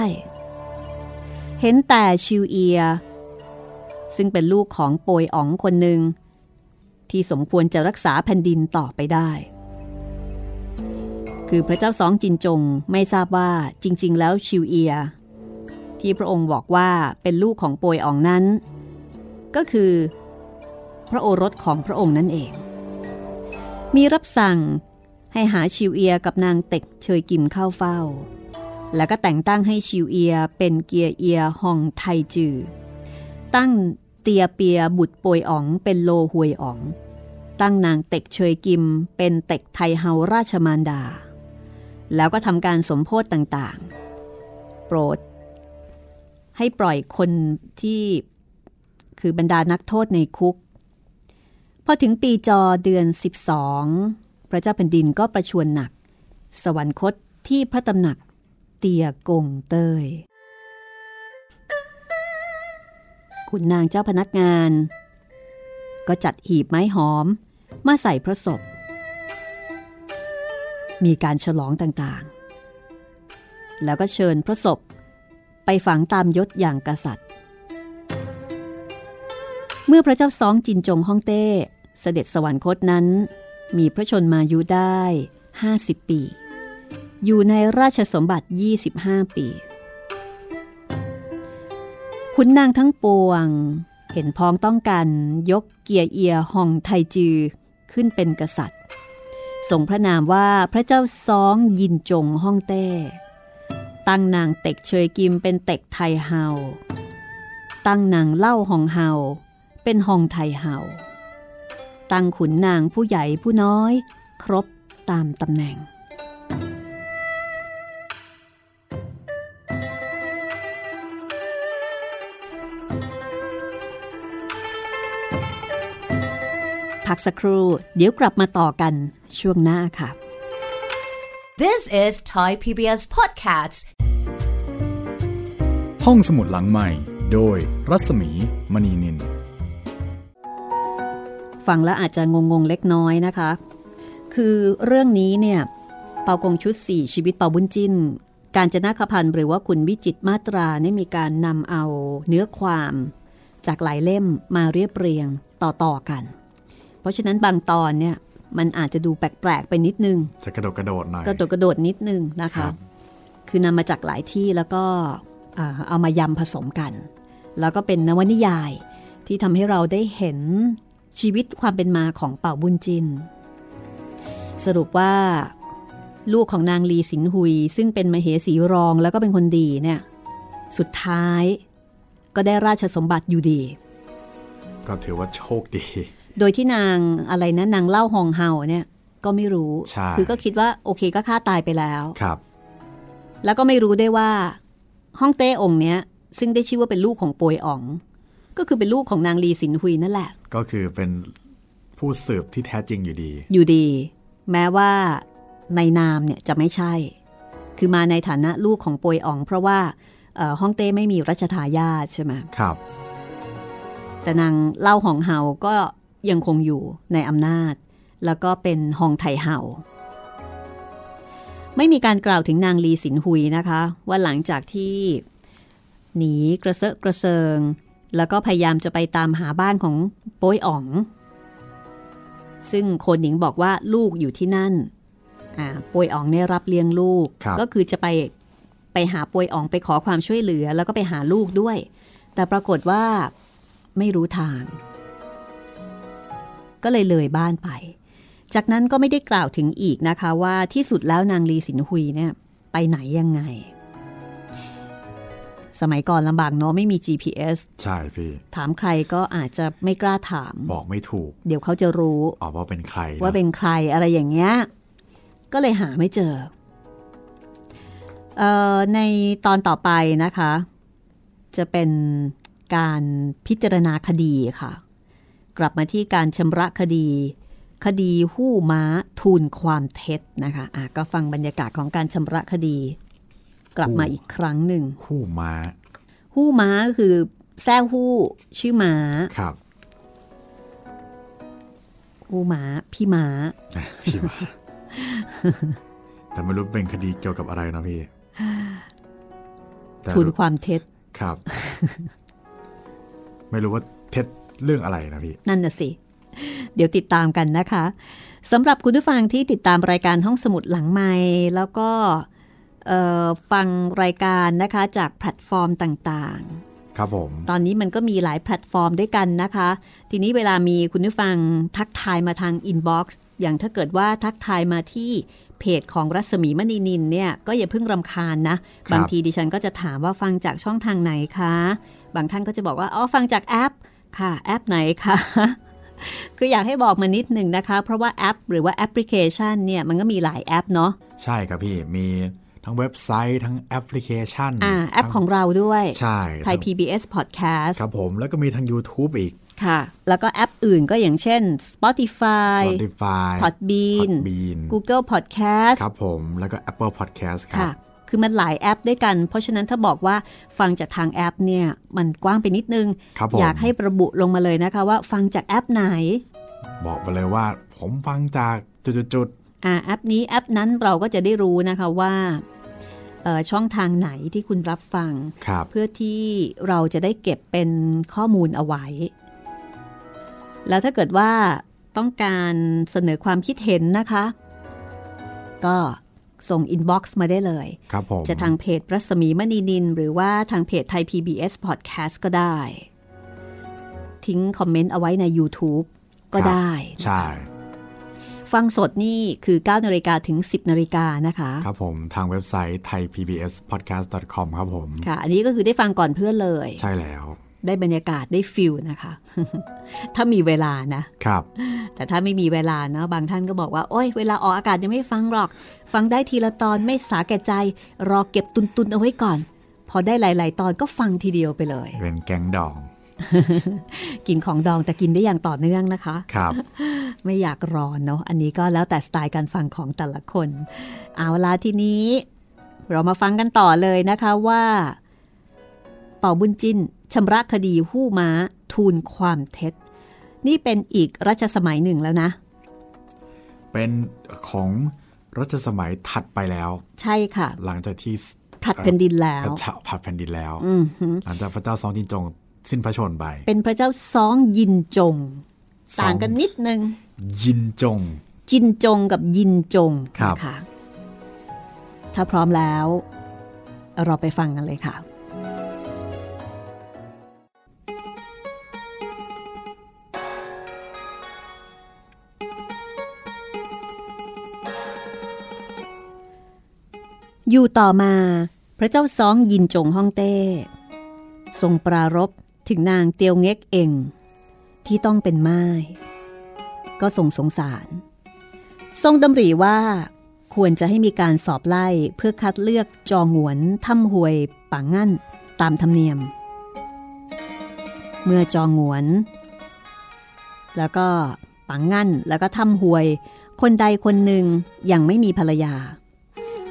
เห็นแต่ชิวเอีย ซึ่งเป็นลูกของโปยอ๋องคนหนึ่ง ที่สมควรจะรักษาแผ่นดินต่อไปได้ คือพระเจ้าสองจินจงไม่ทราบว่าจริง ๆ แล้วชิวเอีย ที่พระองค์บอกว่าเป็นลูกของโปยอองนั้น ก็คือ พระโอรสของพระองค์นั่นเอง มีรับสั่งให้หาชิวเอียกับนางเต็กเชยกิมเข้าเฝ้า แล้วก็แต่งตั้งให้ชิวเอียเป็นเกียเอียฮองไทจือ ตั้งเตียเปียบุตรโปยอ๋องเป็นโลหวยอ๋อง ตั้งนางเต็กเชยกิมเป็นเต็กไทเฮาราชมารดา แล้วก็ทำการสมโพธต่างๆ โปรด ให้ปล่อยคนที่คือบรรดานักโทษในคุก พอถึงปีจอเดือน 12 พระเจ้าแผ่นดินก็ประชวรหนัก สวรรคตที่พระตำหนักเตียกงเตยคุณนางเจ้าพนักงาน ก็จัดหีบไม้หอม มาใส่พระศพ มีการฉลองต่างๆ แล้วก็เชิญพระศพ ไปฝังตามยศอย่างกษัตริย์ เมื่อพระเจ้าสองจินจงฮ่องเต้เสด็จสวรรคตนั้น มีพระชนมายุได้ 50 ปี อยู่ในราชสมบัติ 25 ปี ขุนนางทั้งปวง เห็นพ้องต้องกันยกเกียร์เอียฮองไทจือขึ้นเป็นกษัตริย์ทรงพระนามว่าพระเจ้าซองยินจงฮ่องเต้ ตั้งนางเต็กเชยกิมเป็นเต็กไทเฮา ตั้งนางเล่าหองเฮาเป็นหองไทเฮา ตั้งขุนนางผู้ใหญ่ผู้น้อย ครบตามตำแหน่ง พักสักครู่เดี๋ยวกลับมาต่อกันช่วงหน้าค่ะ This is Thai PBS Podcasts. ห้องสมุดหลังใหม่ โดยรัศมีมณีนิน ฟังแล้วอาจจะงงๆเล็กน้อยนะคะ คือเรื่องนี้เนี่ยเปากงชุด 4 ชีวิตเปาบุญจินการจนาคพันธ์หรือว่าคุณวิจิตรมาตราเนี่ยมีการนำเอาเนื้อความ จากหลายเล่มมาเรียบเรียงต่อๆกัน เพราะฉะนั้นบางตอนเนี่ย มันอาจจะดูแปลกๆไปนิดนึงจะกระโดดกระโดดหน่อยกระโดดกระโดดนิดนึงนะครัคะบคือนำมาจากหลายที่แล้วก็อ่าเอามายำผสมกัน แล้วก็เป็นนวนิยายที่ทำให้เราได้เห็นชีวิตความเป็นมาของเป่าบุญจิน สรุปว่า ลูกของนางลีสินหุย ซึ่งเป็นมเหสีรองแล้วก็เป็นคนดีเนี่ยสุดท้ายก็ได้ราชสมบัติอยู่ดี ก็ถือว่าโชคดี โดยที่นางอะไรนะนางเล่าหองเฮาเนี่ยก็ไม่รู้ใช่คือก็คิดว่าโอเคก็ฆ่าตายไปแล้วครับ แล้วก็ไม่รู้ได้วยว่าฮ่องเต้องค์เนี้ย ซึ่งได้ชื่อว่าเป็นลูกของโปยอ๋อง ก็คือเป็นลูกของนางลีสินหุยนั่นแหละ ก็คือเป็นผู้สืบที่แท้จริงอยู่ดี อยู่ดี แม้ว่าในนามเนี่ยจะไม่ใช่ คือมาในฐานะลูกของโปยอ๋อง เพราะว่าเอ่อฮ่องเต้ไม่มีรัชทายาทใช่ไหมครับ แต่นางเล่าหองเฮาก็ ยังคงอยู่ในอำนาจ แล้วก็เป็นหองไทเฮาไม่มีการกล่าวถึงนางลีสินหุยนะคะ ว่าหลังจากที่ หนีกระเซาะกระเซิง แล้วก็พยายามจะไปตามหาบ้านของโป้ยอ๋อง ซึ่งโคนหนิงบอกว่าลูกอยู่ที่นั่นอ่าโป้ยอ๋องเนี่ยรับเลี้ยงลูกครับก็คือจะไปไปหาโป้ยอ๋องไปขอความช่วยเหลือ แล้วก็ไปหาลูกด้วย แต่ปรากฏว่าไม่รู้ทาง ก็เลยเลยบ้านไป จากนั้นก็ไม่ได้กล่าวถึงอีกนะคะว่าที่สุดแล้วนางลีสินหุยเนี่ยไปไหนยังไง สมัยก่อนลำบากเนาะไม่มี GPS ใช่พี่ ถามใครก็อาจจะไม่กล้าถาม บอกไม่ถูก เดี๋ยวเขาจะรู้ออกว่าเป็นใครนะว่าเป็นใครอะไรอย่างเงี้ยก็เลยหาไม่เจอเออในตอนต่อไปนะคะ จะเป็นการพิจารณาคดีค่ะ กลับมาที่การชำระคดี คดีหู้ม้าทูลความเท็จนะคะอะก็ฟังบรรยากาศของการชำระคดี กลับมาอีกครั้งหนึ่งคู่ม้าหู้ม้าก็คือแซ่หู้ชื่อม้าครับหู้ม้าพี่ม้าพี่ม้าแต่ไม่รู้เป็นคดีเกี่ยวกับอะไรนะพี่แต่ทูลความเท็จครับ ไม่รู้ว่าเท็จ เรื่องอะไรนะพี่ นั่นน่ะสิ เดี๋ยวติดตามกันนะคะสำหรับคุณผู้ฟังที่ติดตามรายการห้องสมุดหลังไม้แล้วก็เอ่อฟังรายการนะคะจากแพลตฟอร์มต่างครับผมๆตอนนี้มันก็มีหลายแพลตฟอร์มด้วยกันนะคะ ทีนี้เวลามีคุณผู้ฟังทักทายมาทาง inbox อย่างถ้าเกิดว่าทักทายมาที่เพจของรัศมีมณีนินเนี่ยก็อย่าเพิ่งรำคาญนะบางทีดิฉันก็จะถามว่าฟังจากช่องทางไหนคะ บางท่านก็จะบอกว่าอ๋อฟังจากแอป ค่ะแอปไหนคะคืออยากให้บอกมานิดหนึ่งนะคะ เพราะว่าแอป หรือว่าแอปพลิเคชันเนี่ยมันก็มีหลายแอปเนาะใช่ครับพี่มีทั้งเว็บไซต์ทั้งแอปพลิเคชันอ่าแอปทั้ของเราด้วยใช่ไทย PBS Podcast ครับผมแล้วก็มีทั้ง YouTube อีกค่ะ แล้วก็แอปอื่นก็อย่างเช่น Spotify Spotify Podbean Podbean Google Podcast ครับผม แล้วก็ Apple Podcast ครัค่ะบ คือมันหลายแอปด้วยกัน เพราะฉะนั้นถ้าบอกว่าฟังจากทางแอปเนี่ยมันกว้างไปนิดนึงครับผมอยากให้ระบุลงมาเลยนะคะว่าฟังจากแอปไหน บอกไปเลยว่า ผมฟังจากจุดอ่าแอปนี้แอปนั้นเราก็จะได้รู้นะคะว่าเอ่อช่องทางไหนที่คุณรับฟังๆครับเพื่อที่เราจะได้เก็บเป็นข้อมูลเอาไว้ แล้วถ้าเกิดว่าต้องการเสนอความคิดเห็นนะคะ ก็ ส่งอินบ็อกซ์มาได้เลยครับผมจะทางเพจรัศมีมณีนิน หรือว่าทางเพจไทย PBS Podcast ก็ได้ ทิ้งคอมเมนต์เอาไว้ใน YouTube ก็ครับได้ ใช่ ฟังสดนี่คือ 9นาฬิกาถึง 10นาฬิกานะคะ ครับผมทางเว็บไซต์ thaipbspodcast.com ครับผม ค่ะ อันนี้ก็คือได้ฟังก่อนเพื่อนเลย ใช่แล้ว ได้บรรยากาศได้ feel นะคะ ถ้ามีเวลานะครับ แต่ถ้าไม่มีเวลาเนาะบางท่านก็บอกว่า โอ้ยเวลาออกอากาศยังไม่ฟังหรอก ฟังได้ทีละตอนไม่สาแก่ใจ รอเก็บตุนๆเอาไว้ก่อน พอได้หลาย ๆ ตอนก็ฟังทีเดียวไปเลย เป็นแก๊งดอง กินของดองแต่กินได้อย่างต่อเนื่องนะคะครับไม่อยากรอเนาะอันนี้ก็แล้วแต่สไตล์การฟังของแต่ละคน เอาละทีนี้ เรามาฟังกันต่อเลยนะคะว่า เป่าบุญจินชำระคดีหู้ม้า ทูลความเท็จ นี่เป็นอีกรัชสมัยหนึ่งแล้วนะ เป็นของรัชสมัยถัดไปแล้ว ใช่ค่ะ หลังจากที่ผลัดแผ่นดินแล้วพระเจ้าผัดแผ่นดินแล้วอือหือหลังจากพระเจ้าซองจินจง สิ้นพระชนม์ไป เป็นพระเจ้าซองยินจง ต่างกันนิดนึง ยินจง จินจงกับยินจงครับนะคะถ้าพร้อมแล้ว เราไปฟังกันเลยค่ะ อยู่ต่อมาพระเจ้าซองยินจงฮ่องเต้ ทรงปรารบถึงนางเตียวเง็กเองที่ต้องเป็นไม้ก็ทรงสงสาร ทรงดำริว่าควรจะให้มีการสอบไล่เพื่อคัดเลือกจองหวนถ้ำหวยปังงั้นตามธรรมเนียม เมื่อจองหวน แล้วก็ปังงั้นแล้วก็ถ้ำหวย คนใดคนหนึ่งยังไม่มีภรรยา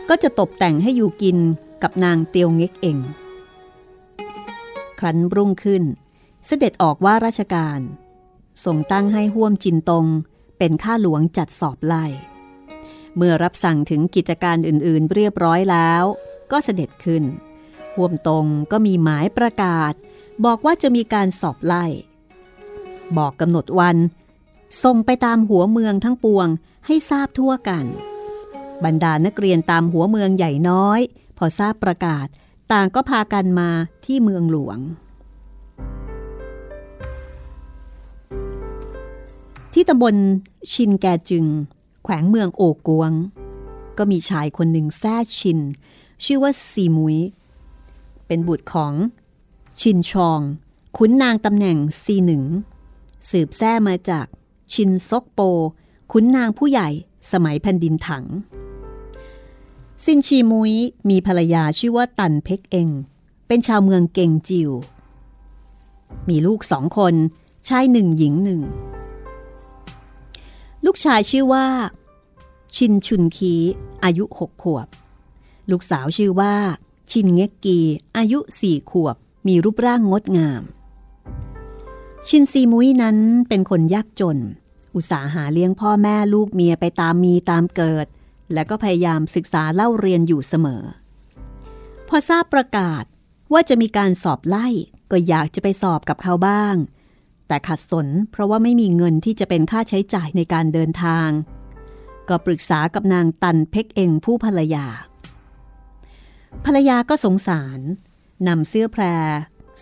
ก็จะตกแต่งให้อยู่กินกับนางเตียวเง็กเองครั้นรุ่งขึ้น เสด็จออกว่าราชการส่งตั้งให้ห่วมจินตง เป็นข้าหลวงจัดสอบไล่ เมื่อรับสั่งถึงกิจการอื่นๆเรียบร้อยแล้ว ก็เสด็จขึ้นห่วมตงก็มีหมายประกาศ บอกว่าจะมีการสอบไล่ บอกกำหนดวันส่งไปตามหัวเมืองทั้งปวงให้ทราบทั่วกัน บรรดานักเรียนตามหัวเมืองใหญ่น้อย พอทราบประกาศ ต่างก็พากันมาที่เมืองหลวง ที่ตำบลชินแกจึง แขวงเมืองโอกวง ก็มีชายคนหนึ่งแท้ชิน ชื่อว่าซีมุย เป็นบุตรของชินชอง ขุนนางตำแหน่งซีหนึ่ง สืบแท้มาจากชินซกโป ขุนนางผู้ใหญ่สมัยแผ่นดินถัง ซินชีมุยมีภรรยาชื่อว่าตันเพ็กเอง เป็นชาวเมืองเกงจิว มีลูกสองคนชายหนึ่งหญิงหนึ่ง ลูกชายชื่อว่า ชินชุนคีอายุหกขวบ ลูกสาวชื่อว่า ชินเง็กกี อายุสี่ขวบ มีรูปร่างงดงาม ชินซีมุยนั้นเป็นคนยากจน อุตสาหาเลี้ยงพ่อแม่ลูกเมียไปตามมีตามเกิด และก็พยายามศึกษาเล่าเรียนอยู่เสมอ พอทราบประกาศว่าจะมีการสอบไล่ก็อยากจะไปสอบกับเขาบ้าง แต่ขัดสนเพราะว่าไม่มีเงินที่จะเป็นค่าใช้จ่ายในการเดินทาง ก็ปรึกษากับนางตันเพ็กเองผู้ภรรยา ภรรยาก็สงสารนำเสื้อแพร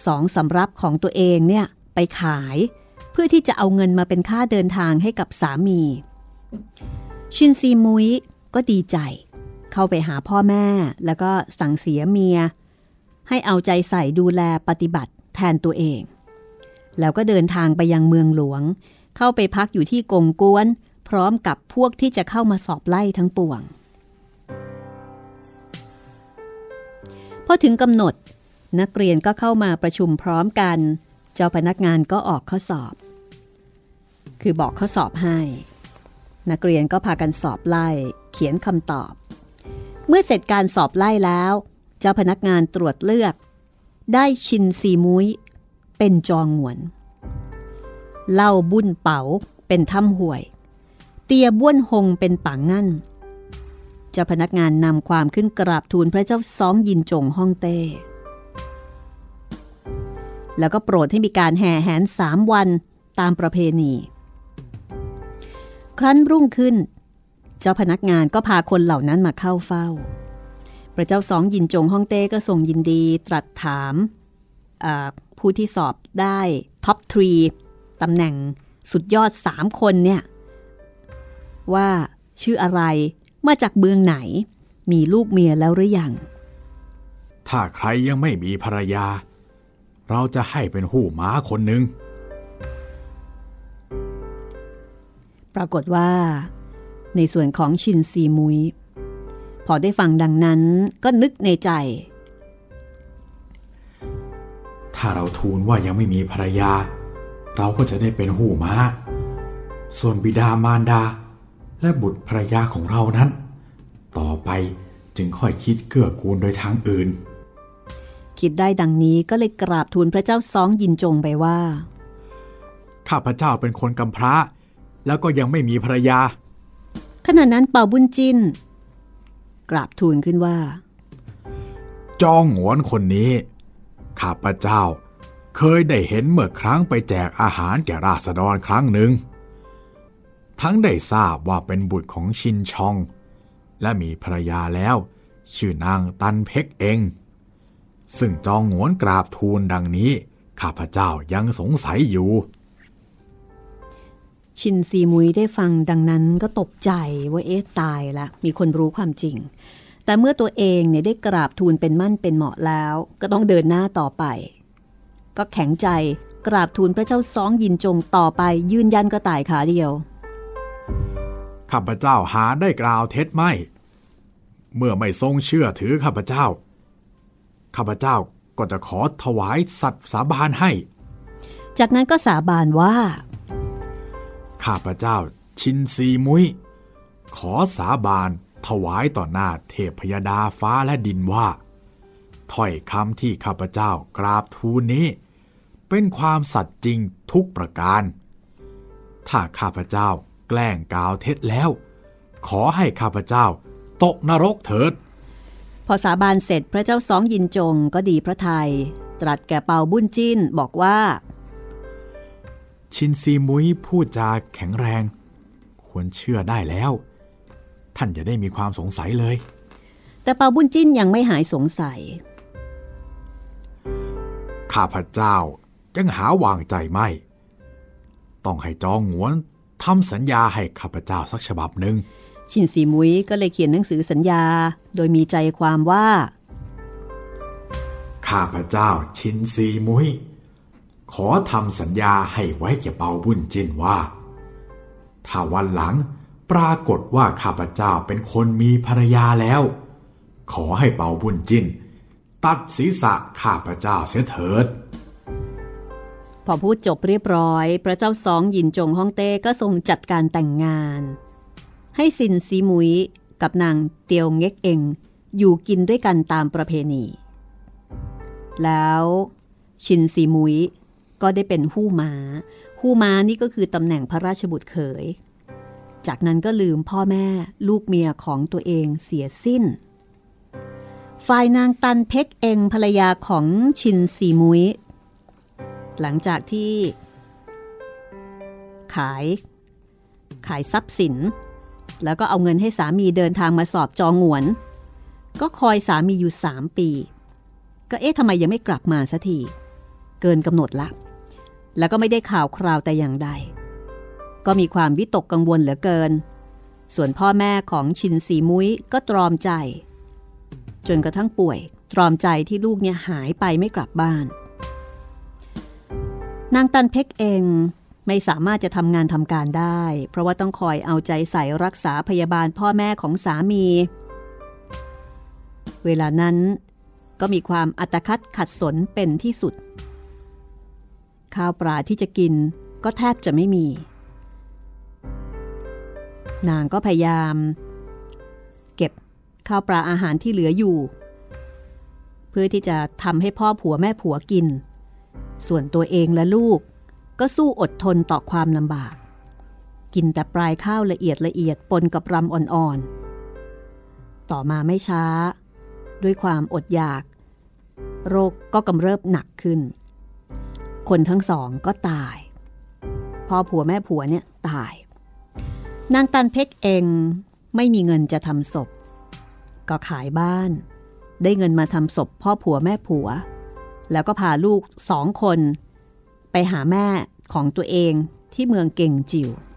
สองสำรับของตัวเองเนี่ยไปขายเพื่อที่จะเอาเงินมาเป็นค่าเดินทางให้กับสามี ชินซีมุย ก็ดีใจ เข้าไปหาพ่อแม่แล้วก็สั่งเสียเมีย ให้เอาใจใส่ดูแลปฏิบัติแทนตัวเอง แล้วก็เดินทางไปยังเมืองหลวง เข้าไปพักอยู่ที่กงกวน พร้อมกับพวกที่จะเข้ามาสอบไล่ทั้งปวง พอถึงกำหนดนักเรียนก็เข้ามาประชุมพร้อมกัน เจ้าพนักงานก็ออกข้อสอบ คือบอกข้อสอบให้ นักเรียนก็พากันสอบไล่ เขียนคำตอบ เมื่อเสร็จการสอบไล่แล้ว เจ้าพนักงานตรวจเลือก ได้ชินซีมุ้ย เป็นจองหวนเล่าบุญเป๋าเป็นถ้ำห่วย เตียบ้วนหงเป็นปังงั้นเจ้าพนักงานนำความขึ้นกราบทูลพระเจ้าซองยินจงฮ่องเต้ แล้วก็โปรดให้มีการแห่แหนสามวันตามประเพณี ครั้นรุ่งขึ้น เจ้าพนักงานก็พาคนเหล่านั้นมาเข้าเฝ้า พระเจ้าสองยินจงฮ่องเต้ก็ทรงยินดีตรัสถามผู้ที่สอบได้ท็อปทรีตำแหน่งสุดยอดสามคนเนี่ย ว่าชื่ออะไรมาจากเมืองไหน มีลูกเมียแล้วหรือยัง ถ้าใครยังไม่มีภรรยา เราจะให้เป็นหู้ม้าคนหนึ่ง ปรากฏว่า ในส่วนของชินซีมุย พอได้ฟังดังนั้นก็นึกในใจ ถ้าเราทูลว่ายังไม่มีภรรยา เราก็จะได้เป็นหู้ม้าส่วนบิดามารดา และบุตรภรรยาของเรานั้น ต่อไปจึงค่อยคิดเกื้อกูลโดยทางอื่น คิดได้ดังนี้ก็เลยกราบทูลพระเจ้าซองยินจงไปว่า ข้าพเจ้าเป็นคนกำพร้า แล้วก็ยังไม่มีภรรยา ขณะนั้นเป่าบุญจินกราบทูลขึ้นว่า จองหงวนคนนี้ ข้าพเจ้า เคยได้เห็นเมื่อครั้งไปแจกอาหารแก่ราษฎรครั้งหนึ่ง ทั้งได้ทราบว่าเป็นบุตรของชินชอง และมีภรรยาแล้ว ชื่อนางตันเพ็กเอง ซึ่งจองหงวนกราบทูลดังนี้ ข้าพเจ้ายังสงสัยอยู่ ชินซีมุยได้ฟังดังนั้นก็ตกใจว่าเอ๊ะตายละมีคนรู้ความจริง แต่เมื่อตัวเองเนี่ยได้กราบทูลเป็นมั่นเป็นเหมาะแล้ว ก็ต้องเดินหน้าต่อไป ก็แข็งใจกราบทูลพระเจ้าซองยินจงต่อไป ยืนยันก็ตายขาเดียว ข้าพเจ้าหาได้กล่าวเท็จไม่ เมื่อไม่ทรงเชื่อถือข้าพเจ้า ข้าพเจ้าก็จะขอถวายสัตว์สาบานให้ จากนั้นก็สาบานว่า ข้าพเจ้าชินซีมุยขอสาบานถวายต่อหน้าเทพยดาฟ้าและดินว่าถ้อยคำที่ข้าพเจ้ากราบทูลนี้ เป็นความสัตย์จริงทุกประการ ถ้าข้าพเจ้าแกล้งกล่าวเท็จแล้ว ขอให้ข้าพเจ้าตกนรกเถิด พอสาบานเสร็จพระเจ้าสองยินจงก็ดีพระทัยตรัสแก่เปาบุญจิ้นบอกว่า ชินซีมุยพูดจาแข็งแรง ควรเชื่อได้แล้ว ท่านอย่าได้มีความสงสัยเลย แต่เปาบุญจิ้นยังไม่หายสงสัย ข้าพเจ้ายังหาวางใจไม่ ต้องให้จองหงวนทำสัญญาให้ข้าพเจ้าสักฉบับหนึ่งชินซีมุยก็เลยเขียนหนังสือสัญญา โดยมีใจความว่า ข้าพเจ้าชินซีมุย ขอทำสัญญาให้ไว้แก่เปาบุญจินว่า ถ้าวันหลังปรากฏว่าข้าพเจ้าเป็นคนมีภรรยาแล้ว ขอให้เปาบุญจินตัดศีรษะข้าพเจ้าเสียเถิด พอพูดจบเรียบร้อย พระเจ้าสองยินจงฮ่องเต้ก็ทรงจัดการแต่งงาน ให้ซินซีมุยกับนางเตียวเง็กเองอยู่กินด้วยกันตามประเพณี แล้วชินซีมุย ก็ได้เป็นหู้ม้า หู้ม้านี่ก็คือตำแหน่งพระราชบุตรเขย จากนั้นก็ลืมพ่อแม่ลูกเมียของตัวเองเสียสิ้น ฝ่ายนางตันเพ็กเองภรรยาของชินซีมุย หลังจากที่ ขาย ขายทรัพย์สิน แล้วก็เอาเงินให้สามีเดินทางมาสอบจองหวน ก็คอยสามีอยู่สามปี ก็เอ๊ะทำไมยังไม่กลับมาสักทีเกินกำหนดละ แล้วก็ไม่ได้ข่าวคราวแต่อย่างใด ก็มีความวิตกกังวลเหลือเกิน ส่วนพ่อแม่ของชินสีมุ้ยก็ตรอมใจ จนกระทั่งป่วยตรอมใจที่ลูกเนี่ยหายไปไม่กลับบ้าน นางตันเพ็กเองไม่สามารถจะทำงานทำการได้ เพราะว่าต้องคอยเอาใจใส่รักษาพยาบาลพ่อแม่ของสามี เวลานั้นก็มีความอัตคัดขัดสนเป็นที่สุด ข้าวปลาที่จะกินก็แทบจะไม่มี นางก็พยายาม เก็บข้าวปลาอาหารที่เหลืออยู่ เพื่อที่จะทำให้พ่อผัวแม่ผัวกิน ส่วนตัวเองและลูกก็สู้อดทนต่อความลำบาก กินแต่ปลายข้าวละเอียดละเอียดปนกับรำอ่อนๆ ต่อมาไม่ช้า ด้วยความอดอยาก โรคก็กำเริบหนักขึ้น คนทั้งสองก็ตาย พ่อผัวแม่ผัวเนี่ยตาย นางตันเพ็กเองไม่มีเงินจะทำศพ ก็ขายบ้าน ได้เงินมาทำศพพ่อผัวแม่ผัว แล้วก็พาลูกสองคน ไปหาแม่ของตัวเองที่เมืองเก่งจิวเ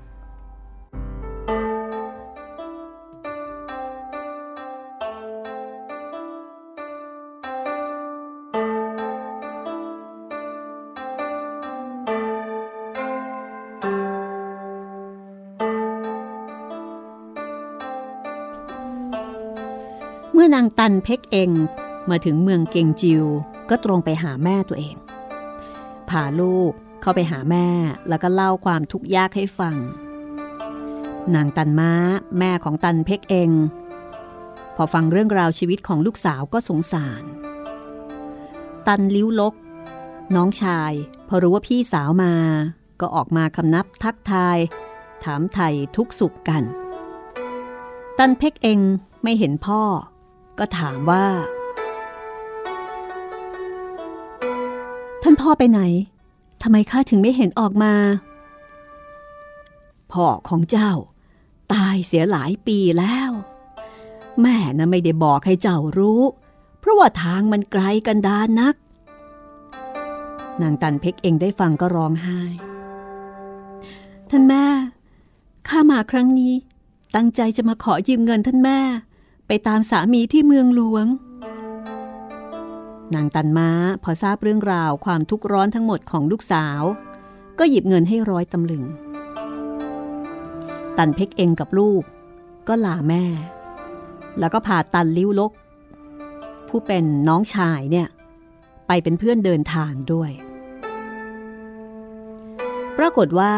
มื่อนางตันเพ็กเองมาถึงเมืองเกงจิว ก็ตรงไปหาแม่ตัวเองพาลูกเข้าไปหาแม่แล้วก็เล่าความทุกข์ยากให้ฟัง นางตันม้าแม่ของตันเพ็กเอง พอฟังเรื่องราวชีวิตของลูกสาวก็สงสาร ตันลิ้วลก น้องชาย พอรู้ว่าพี่สาวมา ก็ออกมาคำนับทักทาย ถามไทยทุกสุขกัน ตันเพ็กเองไม่เห็นพ่อ ก็ถามว่า ท่านพ่อไปไหนทำไมข้าถึงไม่เห็นออกมา พ่อของเจ้า ตายเสียหลายปีแล้ว แม่น่ะไม่ได้บอกให้เจ้ารู้ เพราะว่าทางมันไกลกันดานนัก นางตันเพ็กเองได้ฟังก็ร้องไห้ ท่านแม่ข้ามาครั้งนี้ ตั้งใจจะมาขอยืมเงินท่านแม่ ไปตามสามีที่เมืองหลวง นางตันม้าพอทราบเรื่องราวความทุกข์ร้อนทั้งหมดของลูกสาว ก็หยิบเงินให้ร้อยตำลึง ตันเพ็กเองกับลูก ก็ลาแม่ แล้วก็พาตันลิ้วลก ผู้เป็นน้องชายเนี่ย ไปเป็นเพื่อนเดินทางด้วย ปรากฏว่า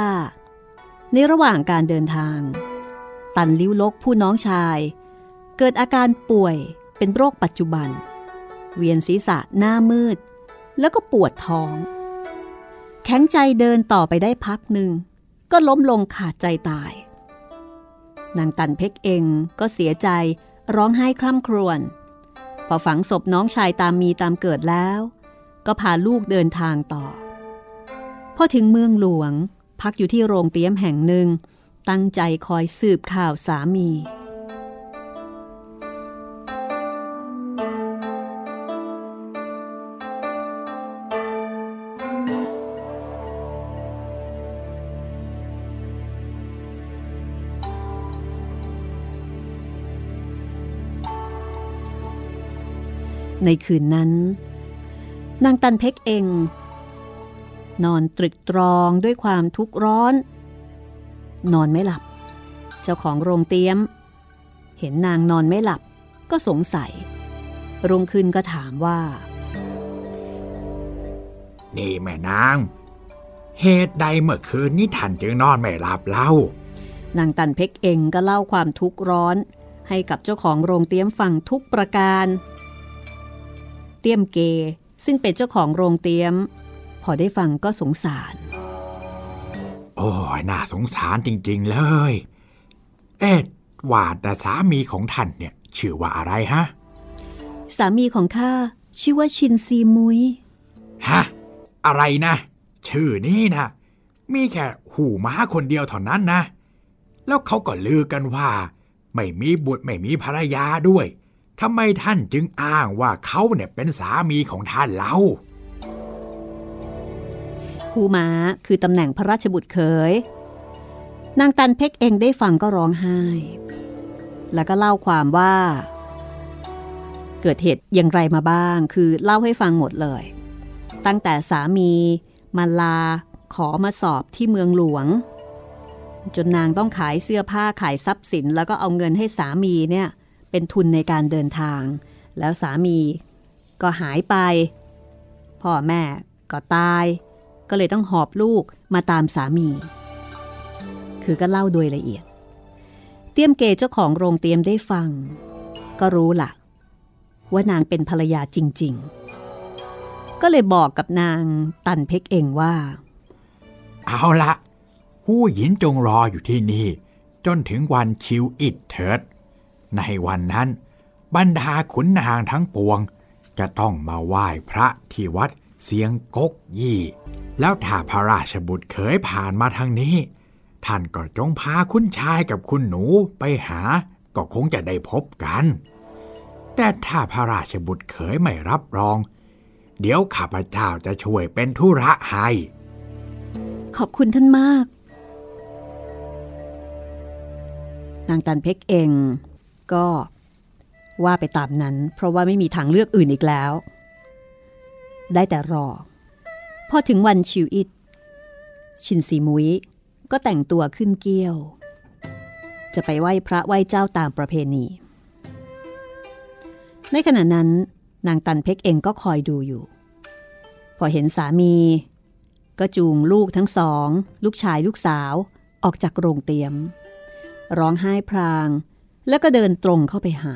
ในระหว่างการเดินทาง ตันลิ้วลกผู้น้องชาย เกิดอาการป่วยเป็นโรคปัจจุบัน เวียนศีรษะหน้ามืด แล้วก็ปวดท้อง แข็งใจเดินต่อไปได้พักหนึ่ง ก็ล้มลงขาดใจตาย นางตันเพ็กเองก็เสียใจร้องไห้คร่ำครวญพอฝังศพน้องชายตามมีตามเกิดแล้ว ก็พาลูกเดินทางต่อ พอถึงเมืองหลวง พักอยู่ที่โรงเตี้ยมแห่งหนึ่ง ตั้งใจคอยสืบข่าวสามี ในคืนนั้น นางตันเพ็กเอง นอนตรึกตรองด้วยความทุกข์ร้อน นอนไม่หลับ เจ้าของโรงเตี้ยม เห็นนางนอนไม่หลับก็สงสัย รุ่งขึ้นก็ถามว่า นี่แม่นาง เหตุใดเมื่อคืนนี้ท่านจึงนอนไม่หลับเล่านางตันเพ็กเองก็เล่าความทุกข์ร้อนให้กับเจ้าของโรงเตี้ยมฟังทุกประการ เตี้ยมเก ซึ่งเป็นเจ้าของโรงเตี้ยม พอได้ฟังก็สงสาร โอ้ยน่าสงสารจริง ๆ เลย เอ็ดว่าแต่สามีของท่านเนี่ย ชื่อว่าอะไรฮะ สามีของข้าชื่อว่าชินซีมุยฮะ อะไรนะ ชื่อนี้นะ มีแค่หูม้าคนเดียวเท่านั้นนะ แล้วเขาก็ลือกันว่า ไม่มีบุตรไม่มีภรรยาด้วย ทำไมท่านจึงอ้างว่าเขาเนี่ยเป็นสามีของท่านเล่าผู้ม้าคือตำแหน่งพระราชบุตรเขย นางตันเพ็กเองได้ฟังก็ร้องไห้ แล้วก็เล่าความว่า เกิดเหตุอย่างไรมาบ้าง คือเล่าให้ฟังหมดเลย ตั้งแต่สามีมาลาขอมาสอบที่เมืองหลวง จนนางต้องขายเสื้อผ้าขายทรัพย์สิน แล้วก็เอาเงินให้สามีเนี่ย เป็นทุนในการเดินทาง แล้วสามีก็หายไป พ่อแม่ก็ตาย ก็เลยต้องหอบลูกมาตามสามี คือก็เล่าโดยละเอียด เตี้ยมเกเจ้าของโรงเตียมได้ฟัง ก็รู้ละ่ะ ว่านางเป็นภรรยาจริง ๆ ก็เลยบอกกับนางตันเพ็กเองว่า เอาละผู้หญินจงรออยู่ที่นี่ จนถึงวันชิวอิดเถิด ในวันนั้น บรรดาขุนนางทั้งปวง จะต้องมาไหว้พระที่วัดเสียงกกยี่ แล้วถ้าพระราชบุตรเขยผ่านมาทางนี้ ท่านก็จงพาคุณชายกับคุณหนูไปหาก็คงจะได้พบกัน แต่ถ้าพระราชบุตรเขยไม่รับรอง เดี๋ยวข้าพเจ้าจะช่วยเป็นธุระให้ขอบคุณท่านมาก นางตันเพกเอง ก็ว่าไปตามนั้น เพราะว่าไม่มีทางเลือกอื่นอีกแล้ว ได้แต่รอ พอถึงวันชิวอิต ชินซีมุยก็แต่งตัวขึ้นเกี้ยว จะไปไหว้พระไหว้เจ้าตามประเพณี ในขณะนั้น นางตันเพกเองก็คอยดูอยู่ พอเห็นสามี ก็จูงลูกทั้งสอง ลูกชายลูกสาวออกจากโรงเตียม ร้องไห้พราง แล้วก็เดินตรงเข้าไปหา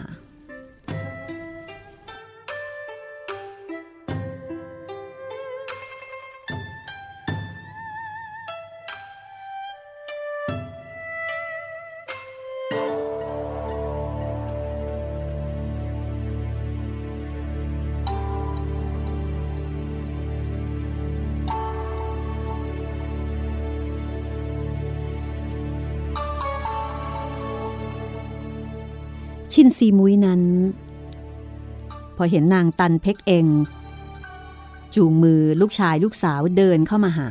ซีมุยนั้น พอเห็นนางตันเพกเอง จูงมือลูกชายลูกสาวเดินเข้ามาหา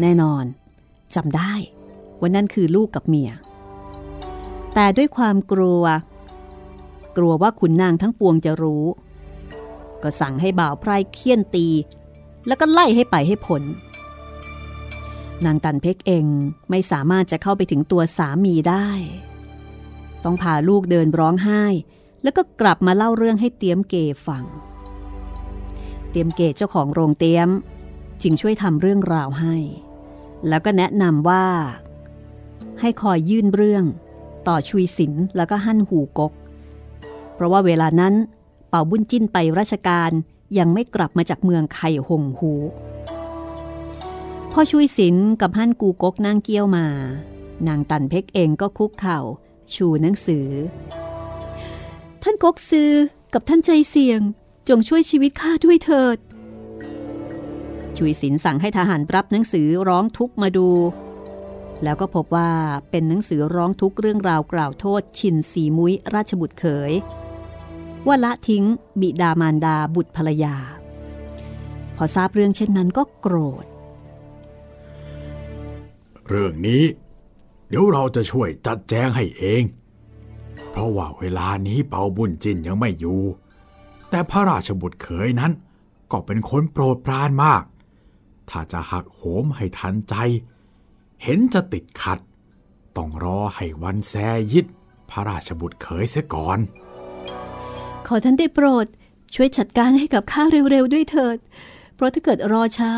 แน่นอนจำได้ว่านั่นคือลูกกับเมีย แต่ด้วยความกลัว กลัวว่าขุนนางทั้งปวงจะรู้ ก็สั่งให้บ่าวไพร่เคี่ยนตี แล้วก็ไล่ให้ไปให้ผลนางตันเพกเองไม่สามารถจะเข้าไปถึงตัวสามีได้ ต้องพาลูกเดินร้องไห้ แล้วก็กลับมาเล่าเรื่องให้เตียมเกฟัง เตียมเกเจ้าของโรงเตียม จึงช่วยทำเรื่องราวให้ แล้วก็แนะนำว่า ให้คอยยื่นเรื่อง ต่อชุยสินแล้วก็หั่นหูกก เพราะว่าเวลานั้นเป่าบุญจิ้นไปราชการยังไม่กลับมาจากเมืองไข่หงหูพอชุยสินกับหั่นกูกกนั่งเกี้ยวมา นางตันเพกเองก็คุกเข่า ชูหนังสือ ท่านกกซือกับท่านใจเสี่ยง จงช่วยชีวิตข้าด้วยเถิด ชุยสินสั่งให้ทหารรับหนังสือร้องทุกมาดู แล้วก็พบว่าเป็นหนังสือร้องทุกเรื่องราวกล่าวโทษ ชินสีมุ้ยราชบุตรเขยว่าละทิ้ง บิดามารดาบุตรภรรยา พอทราบเรื่องเช่นนั้นก็โกรธ เรื่องนี้ เดี๋ยวเราจะช่วยจัดแจงให้เอง เพราะว่าเวลานี้เปาบุญจินยังไม่อยู่ แต่พระราชบุตรเขยนั้น ก็เป็นคนโปรดปรานมาก ถ้าจะหักโหมให้ทันใจ เห็นจะติดขัด ต้องรอให้วันแซยิดพระราชบุตรเขยเสียก่อน ขอท่านได้โปรดช่วยจัดการให้กับข้าเร็วๆด้วยเถิด เพราะถ้าเกิดรอช้า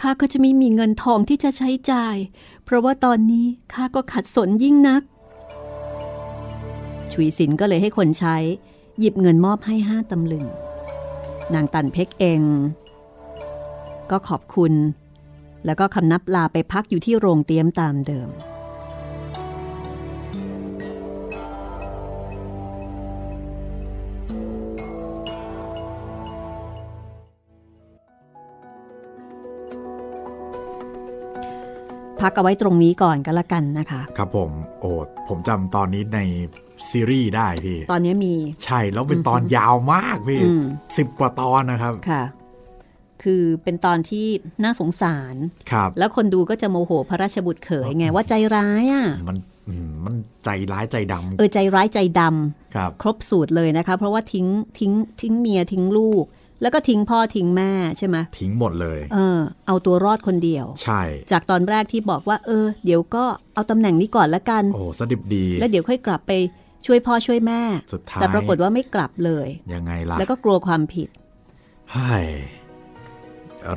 ข้าก็จะไม่มีเงินทองที่จะใช้จ่าย เพราะว่าตอนนี้ข้าก็ขัดสนยิ่งนัก ชุยสินก็เลยให้คนใช้ หยิบเงินมอบให้ห้าตำลึง นางตันเพกเอง ก็ขอบคุณ แล้วก็คำนับลาไปพักอยู่ที่โรงเตี๊ยมตามเดิม พักเอาไว้ตรงนี้ก่อนก็แล้วกันนะคะ ครับผมโอ้ผมจำตอนนี้ในซีรีส์ได้พี่ ตอนนี้มี ใช่แล้วเป็นตอนยาวมากพี่อืมสิบกว่าตอนนะครับค่ะ คือเป็นตอนที่น่าสงสารครับ แล้วคนดูก็จะโมโหพระราชบุตรเขยไงว่าใจร้ายอะมันอืมมันใจร้ายใจดเออใจร้ายใจดำครับำครบสูตรเลยนะคะ เพราะว่าทิ้งทิ้งทิ้งเมียทิ้งลูก แล้วก็ทิ้งพ่อทิ้งแม่ใช่ไหมทิ้งหมดเลย เออ เอาตัวรอดคนเดียว ใช่ จากตอนแรกที่บอกว่า เออ เดี๋ยวก็เอาตำแหน่งนี้ก่อนละกัน โอ้สดิบดี แล้วเดี๋ยวค่อยกลับไปช่วยพ่อช่วยแม่สุดท้ายแต่ปรากฏว่าไม่กลับเลยยังไงล่ะแล้วก็กลัวความผิดใช่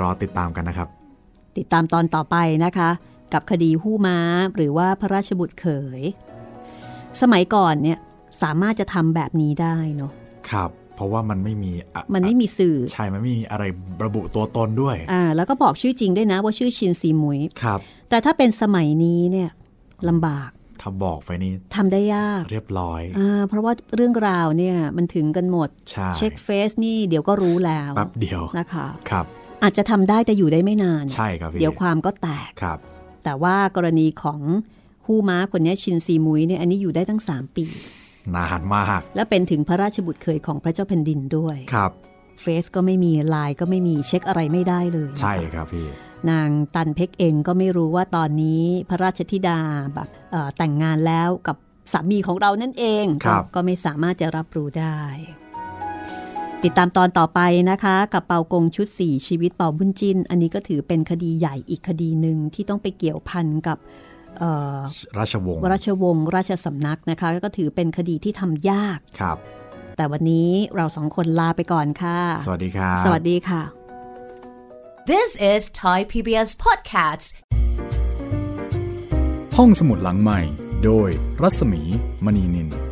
รอติดตามกันนะครับ ติดตามตอนต่อไปนะคะ กับคดีหู้ม้าหรือว่าพระราชบุตรเขย สมัยก่อนเนี่ยสามารถจะทำแบบนี้ได้เนาะครับ เพราะว่ามันไม่มีอะมันไม่มีสื่อ ใช่ มันไม่มีอะไรระบุตัวตนด้วยอ่าแล้วก็บอกชื่อจริงด้วยนะว่าชื่อชินซีมุยครับ แต่ถ้าเป็นสมัยนี้เนี่ยลำบากถ้าบอกไปนี่ทำได้ยากเรียบร้อยอ่าเพราะว่าเรื่องราวเนี่ยมันถึงกันหมดใช่เช็คเฟซนี่เดี๋ยวก็รู้แล้วแป๊บเดียวนะคะครับ อาจจะทำได้แต่อยู่ได้ไม่นานใช่ครับพี่เดี๋ยวความก็แตกครับ แต่ว่ากรณีของฮู้ม้าคนนี้ชินซีมุยเนี่ยอันนี้อยู่ได้ตั้ง 3 ปี นานมาก และเป็นถึงพระราชบุตรเคยของพระเจ้าแผ่นดินด้วยครับเฟซก็ไม่มีไลน์ก็ไม่มีเช็คอะไรไม่ได้เลยนะคะใช่ครับพี่นางตันเพ็กเองก็ไม่รู้ว่าตอนนี้พระราชธิดาแบบเอ่อแต่งงานแล้วกับสามีของเรานั่นเองครับก็ก็ไม่สามารถจะรับรู้ได้ ติดตามตอนต่อไปนะคะ กับเปากงชุด 4 ชีวิตเปาบุญจิน อันนี้ก็ถือเป็นคดีใหญ่อีกคดีหนึ่งที่ต้องไปเกี่ยวพันกับเอ่อ ราชวงศ์ราชวงศ์ราชสำนักนะคะก็ถือเป็นคดีที่ทำยากครับ แต่วันนี้เราสองคนลาไปก่อนค่ะ สวัสดีครับสวัสดีค่ะ This is Thai PBS Podcasts. ห้องสมุดหลังใหม่ โดยรัศมีมณีนิน